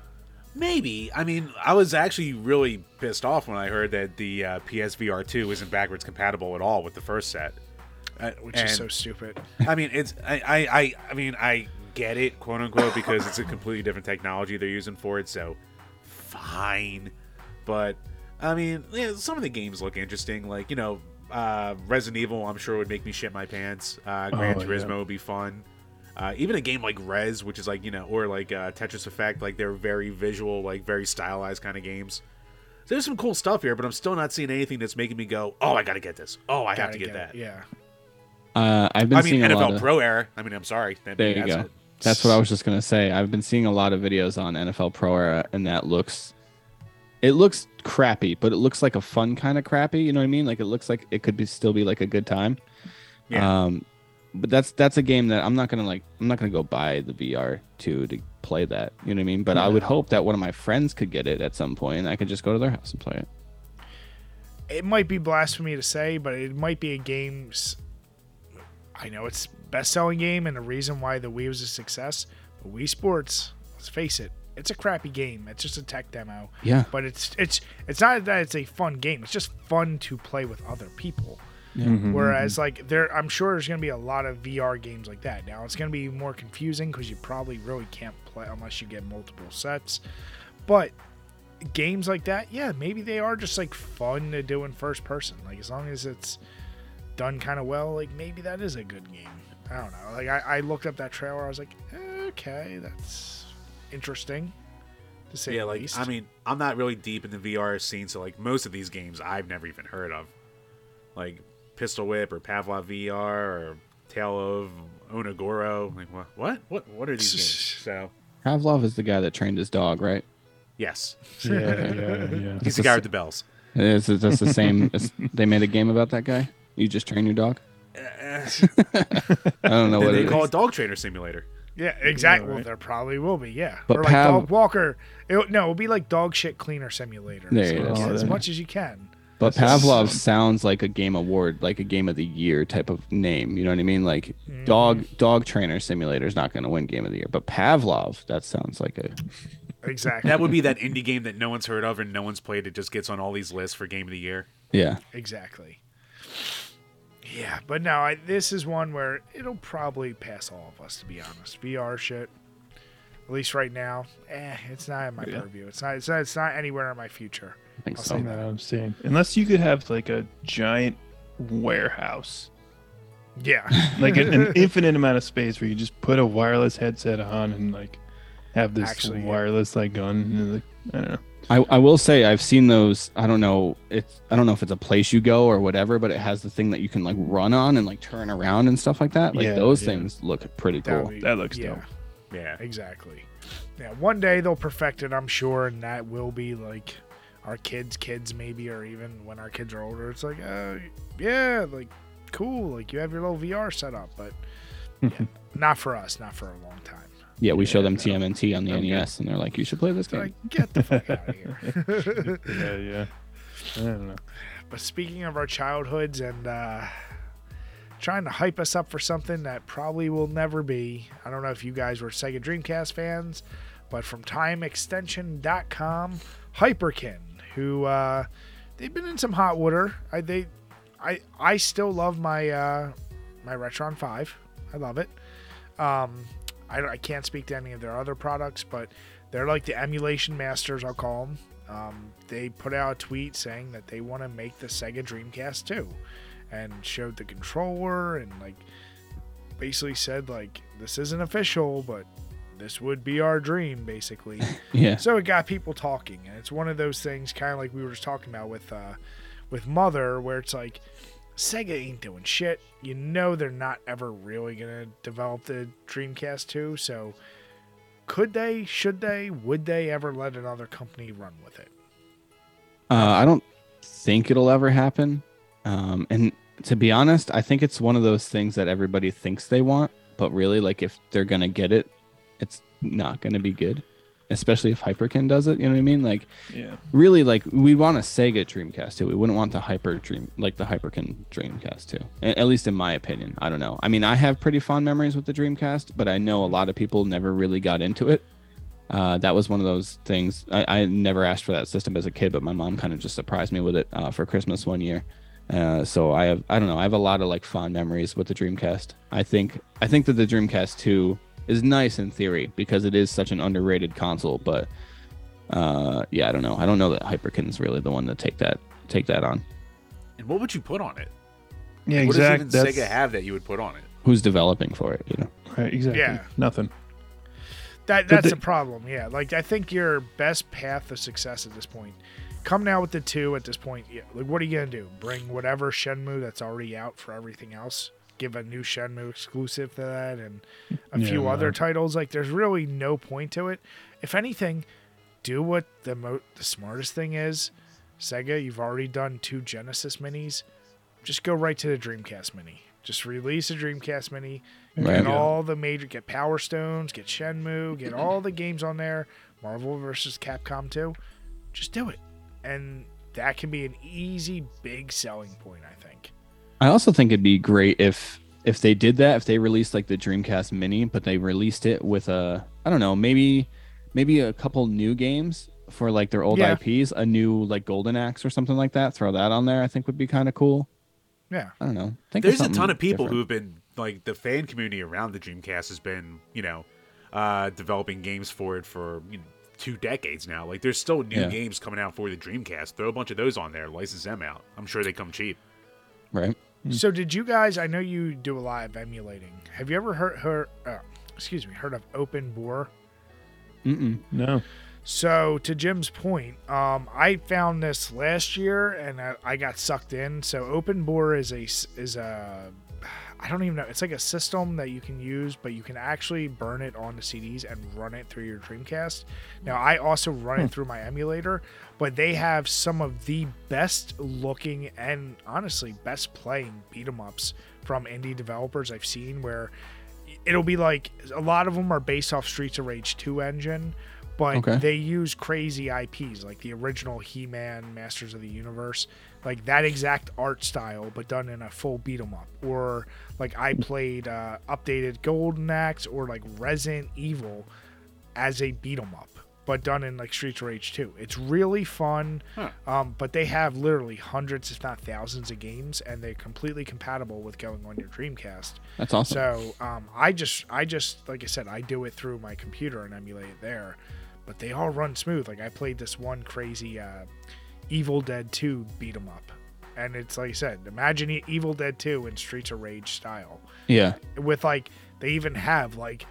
Maybe. I mean, I was actually really pissed off when I heard that the uh, PSVR 2 isn't backwards compatible at all with the first set. Uh, Which and- is so stupid. I mean, it's I, I, I, I mean, I get it, quote unquote, because it's a completely different technology they're using for it. So, fine. But I mean, yeah, some of the games look interesting. Like you know, uh, Resident Evil, I'm sure would make me shit my pants. Uh, Gran Oh, yeah. Turismo would be fun. Uh, even a game like Rez, which is like you know, or like uh, Tetris Effect, like they're very visual, like very stylized kind of games. So there's some cool stuff here, but I'm still not seeing anything that's making me go, "Oh, I gotta get this. Oh, I have Gotta to get, that." it, Yeah. Uh, I've been I mean, seeing a lot NFL of. Pro Era. I mean, I'm sorry. That- There you that's go. it. That's what I was just gonna say. I've been seeing a lot of videos on NFL Pro Era, and that looks, it looks crappy, but it looks like a fun kind of crappy. You know what I mean? Like it looks like it could be still be like a good time. Yeah. Um, but that's that's a game that I'm not gonna like. I'm not gonna go buy the VR two to play that. You know what I mean? But I would hope that one of my friends could get it at some point, and I could just go to their house and play it. It might be blasphemy to say, but it might be a game. S- I know it's best selling game and the reason why the Wii was a success. But Wii Sports, let's face it, it's a crappy game. It's just a tech demo. Yeah. But it's it's it's not that it's a fun game. It's just fun to play with other people. Mhm. Whereas like there, I'm sure there's gonna be a lot of VR games like that. Now it's gonna be more confusing because you probably really can't play unless you get multiple sets. But games like that, yeah, maybe they are just like fun to do in first person. Like as long as it's done kind of well, like maybe that is a good game. I don't know. Like I, I looked up that trailer, I was like, okay, that's interesting. To say yeah, like least. I mean, I'm not really deep in the VR scene, so like most of these games I've never even heard of, like Pistol Whip or Pavlov VR or Tale of Onogoro. Like what? What? What? What are these games? So Pavlov is the guy that trained his dog, right? yes, yeah, yeah, yeah. he's the guy with the bells. Is it just the same? they made a game about that guy. You just train your dog. Uh, I don't know what they it call is. it Dog Trainer Simulator. Yeah, exactly. right. Well, there probably will be. Yeah, But or like Pav- dog walker. It, no, it'll be like dog shit cleaner simulator. There So it get as Oh, much as you can. But That's just Pavlov so- sounds like a game award, like a game of the year type of name. You know what I mean? Like mm-hmm. dog dog trainer simulator is not going to win game of the year, but Pavlov that sounds like a Exactly. That would be that indie game that no one's heard of and no one's played. It just gets on all these lists for Game of the Year. yeah. exactly. Yeah, but no, I, this is one where it'll probably pass all of us. To be honest, VR shit. At least right now, eh, it's not in my Yeah. purview. It's not. It's not. It's not anywhere in my future. I think I'll so. say No, I'm saying unless you could have like a giant warehouse, Yeah. like an, an infinite amount of space where you just put a wireless headset on and like have this Actually, yeah. wireless like gun. and, like, I don't know. I, I will say I've seen those. I don't know. It's I don't know if it's a place you go or whatever, but it has the thing that you can like run on and like turn around and stuff like that. Like Yeah, those yeah. things look pretty That cool. would be- That looks yeah, dope. Yeah. exactly. Yeah, one day they'll perfect it, I'm sure, and that will be like our kids' kids, maybe, or even when our kids are older. It's like, uh, yeah, like cool, like you have your little VR setup, but yeah, not for us, not for a long time. Yeah, we show them no. TMNT on the Okay. NES, and they're like, "You should play this It's game." like, get the fuck out of here. yeah, yeah. I don't know. But speaking of our childhoods and uh, trying to hype us up for something that probably will never be, I don't know if you guys were Sega Dreamcast fans, but from TimeExtension.com, Hyperkin, who uh, they've been in some hot water. I they, I I still love my uh, my Retron Five. I love it. Um, I, I can't speak to any of their other products, but they're like the emulation masters, I'll call them. Um, they put out a tweet saying that they want to make the Sega Dreamcast too, and showed the controller and like basically said like this isn't official, but this would be our dream basically. Yeah, So it got people talking, and it's one of those things, kind of like we were just talking about with uh, with Mother, where it's like Sega ain't doing shit. You know they're not ever really gonna develop the Dreamcast 2. So could they? Should they? Would they ever let another company run with it? uh, I don't think it'll ever happen. Um, and to be honest, I think it's one of those things that everybody thinks they want, but really, like if they're gonna get it, it's not gonna be good. Especially if Hyperkin does it, you know what I mean? Like Yeah. really like we want a Sega Dreamcast too. We wouldn't want the Hyper Dream like the Hyperkin Dreamcast too. At least in my opinion. I don't know. I mean, I have pretty fond memories with the Dreamcast, but I know a lot of people never really got into it. Uh, that was one of those things. I, I never asked for that system as a kid, but my mom kind of just surprised me with it uh, for Christmas one year. Uh, so I have I don't know. I have a lot of like fond memories with the Dreamcast. I think I think that the Dreamcast 2 is nice in theory because it is such an underrated console, but uh yeah i don't know i don't know that hyperkin's really the one to take that take that on And what would you put on it? Yeah, What exactly. does even Sega have that you would put on it? who's developing for it you know Right, exactly. Yeah. Nothing. That that's the- the problem. Yeah, like I think your best path of success at this point, come now with the two at this point. Yeah, like what are you gonna do? Bring whatever Shenmue that's already out for everything else. Give a new Shenmue exclusive to that, and a Yeah, few no. other titles. Like there's really no point to it. If anything, do what the mo- the smartest thing is. Sega, you've already done two Genesis minis. Just go right to the Dreamcast mini. Just release a Dreamcast mini. Right. Get all the major, get Power Stones, get Shenmue, get all the games on there. Marvel versus Capcom 2. Just do it, and that can be an easy, big selling point. I think. I also think it'd be great if if they did that if they released like the dreamcast mini but they released it with a i don't know maybe maybe a couple new games for like their old Yeah. ips a new like golden axe or something like that throw that on there i think would be kind of cool Yeah. i don't know think There's a ton of people different. who've been like the fan community around the Dreamcast has been, you know, uh, developing games for it for you know, two decades now. Like there's still new Yeah. games coming out for the Dreamcast. Throw a bunch of those on there, license them out. I'm sure they come cheap. right So did you guys? I know you do a lot of emulating. Have you ever heard heard? Uh, excuse me, heard of OpenBOR? Mm-mm. No. So to Jim's point, um, I found this last year and I, I got sucked in. So Open Bore is a s- is a I don't even know. It's like a system that you can use, but you can actually burn it onto CDs and run it through your Dreamcast. Now I also run it hmm. through my emulator, but they have some of the best looking and honestly best playing beat 'em ups from indie developers I've seen. Where it'll be like a lot of them are based off Streets of Rage 2 engine, but Okay. they use crazy IPs like the original He-Man, Masters of the Universe, like that exact art style, but done in a full beat 'em up. Or like I played uh, updated Golden Axe or like Resident Evil as a beat 'em up, but done in like Streets of Rage 2. It's really fun, Huh. um, but they have literally hundreds, if not thousands, of games, and they're completely compatible with going on your Dreamcast. that's awesome So um, I just, I just, like I said, I do it through my computer and emulate it there, but they all run smooth. Like I played this one crazy uh, Evil Dead 2 beat 'em up, and it's like I said, imagine Evil Dead 2 in Streets of Rage style yeah with like they even have like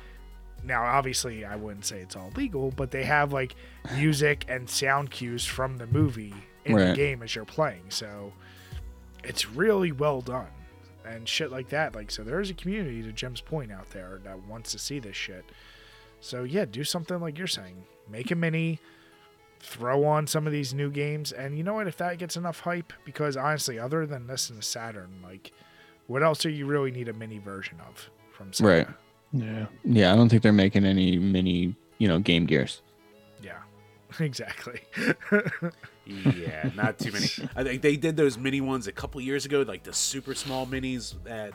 now obviously I wouldn't say it's all legal, but they have like music and sound cues from the movie in the game as you're playing. So it's really well done. And shit like that. Like so there's a community to Jim's point out there that wants to see this shit. So yeah, do something like you're saying. Make a mini, throw on some of these new games, and you know what? If that gets enough hype, because honestly, other than this and the Saturn, like, what else do you really need a mini version of from Sega? Right. Yeah. Yeah, I don't think they're making any mini, you know, Game Gears. Yeah, exactly. Yeah, not too many. I think they did those mini ones a couple years ago, like the super small minis that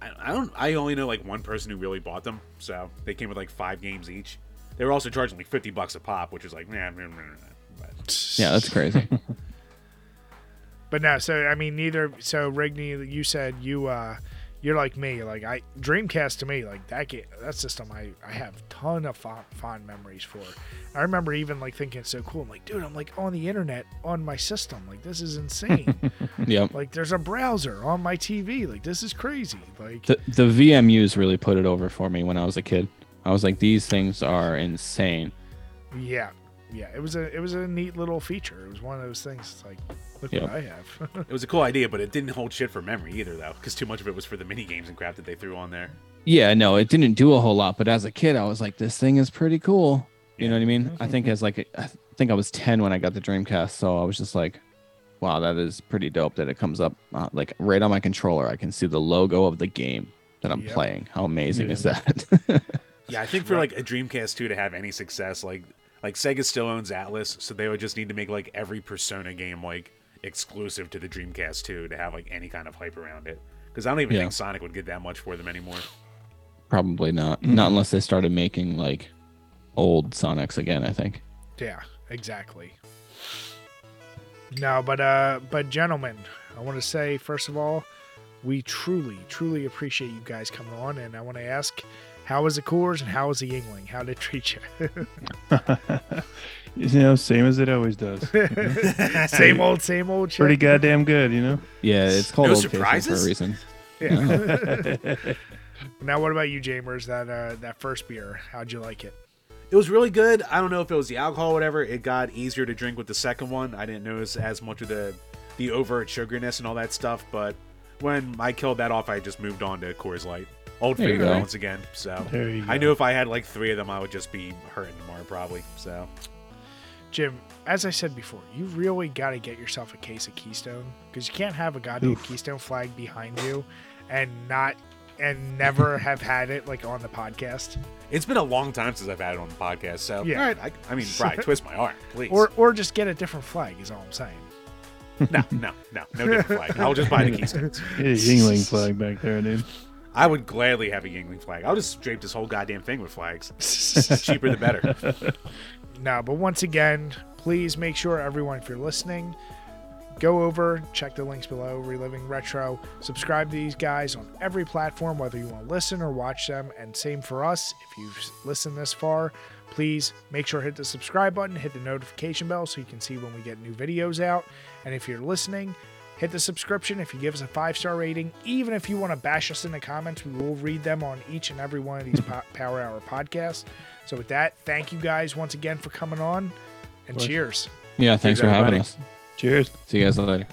I, I don't. I only know like one person who really bought them, so they came with like five games each. They were also charging like fifty bucks a pop, which is like, man, but Yeah, that's crazy. But no, so I mean, neither. So Rigney, you said you uh, you're like me. Like I Dreamcast to me, like that game, that system, I I have ton of fond, fond memories for. I remember even like thinking it's so cool. I'm like, dude, I'm like on the internet on my system. Like this is insane. yep. like there's a browser on my TV. Like this is crazy. Like The the VMUs really put it over for me when I was a kid. I was like, these things are insane. yeah, yeah. It was a it was a neat little feature. It was one of those things. It's like, look Yep. what I have. it was a cool idea, but it didn't hold shit for memory either, though, because too much of it was for the mini games and crap that they threw on there. Yeah, no, it didn't do a whole lot, but as a kid, I was like, this thing is pretty cool. You know what I mean? I think as like, I think I was 10 when I got the Dreamcast, so I was just like, wow, that is pretty dope that it comes up uh, like right on my controller. I can see the logo of the game that I'm Yep. playing. How amazing Yeah. is that? Yeah, I think for like a Dreamcast 2 to have any success, like like Sega still owns Atlus, so they would just need to make like every Persona game like exclusive to the Dreamcast 2 to have like any kind of hype around it. Because I don't even Yeah. think Sonic would get that much for them anymore. Probably not. Not unless they started making like old Sonics again, I think. Yeah, exactly. No, but uh but gentlemen, I want to say first of all, we truly, truly appreciate you guys coming on and I want to ask how was the Coors and how was the Yuengling? How did it treat you? you know, same as it always does. same old, same old shit. Pretty goddamn good, you know. Yeah, it's called No Old Faithful for a reason. Yeah. now what about you, Jamers? That uh that first beer, how'd you like it? It was really good. I don't know if it was the alcohol or whatever. It got easier to drink with the second one. I didn't notice as much of the the overt sugariness and all that stuff, but when I killed that off, I just moved on to Coors Light. Old There you favorite once again. So There you I knew if I had like three of them, I would just be hurting tomorrow probably. So Jim, as I said before, you really got to get yourself a case of Keystone because you can't have a goddamn Oof. Keystone flag behind you and not and never have had it like on the podcast. it's been a long time since I've had it on the podcast. So Yeah. all right, I, I mean, Brian, twist my arm, please. Or or just get a different flag is all I'm saying. no, no, no, no different flag. I'll just buy the Keystones. Get a Yuengling flag back there, dude. I would gladly have a Yuengling flag. I'll just drape this whole goddamn thing with flags. Cheaper the better. No, but once again, please make sure everyone, if you're listening, go over, check the links below, Reliving Retro. Subscribe to these guys on every platform, whether you want to listen or watch them. And same for us. If you've listened this far, please make sure to hit the subscribe button, hit the notification bell so you can see when we get new videos out. And if you're listening, hit the subscription. If you give us a five star rating, even if you want to bash us in the comments, we will read them on each and every one of these po- Power Hour podcasts. So, with that, thank you guys once again for coming on and cheers. Yeah, thanks Thanks, for having us. Cheers. See you guys later.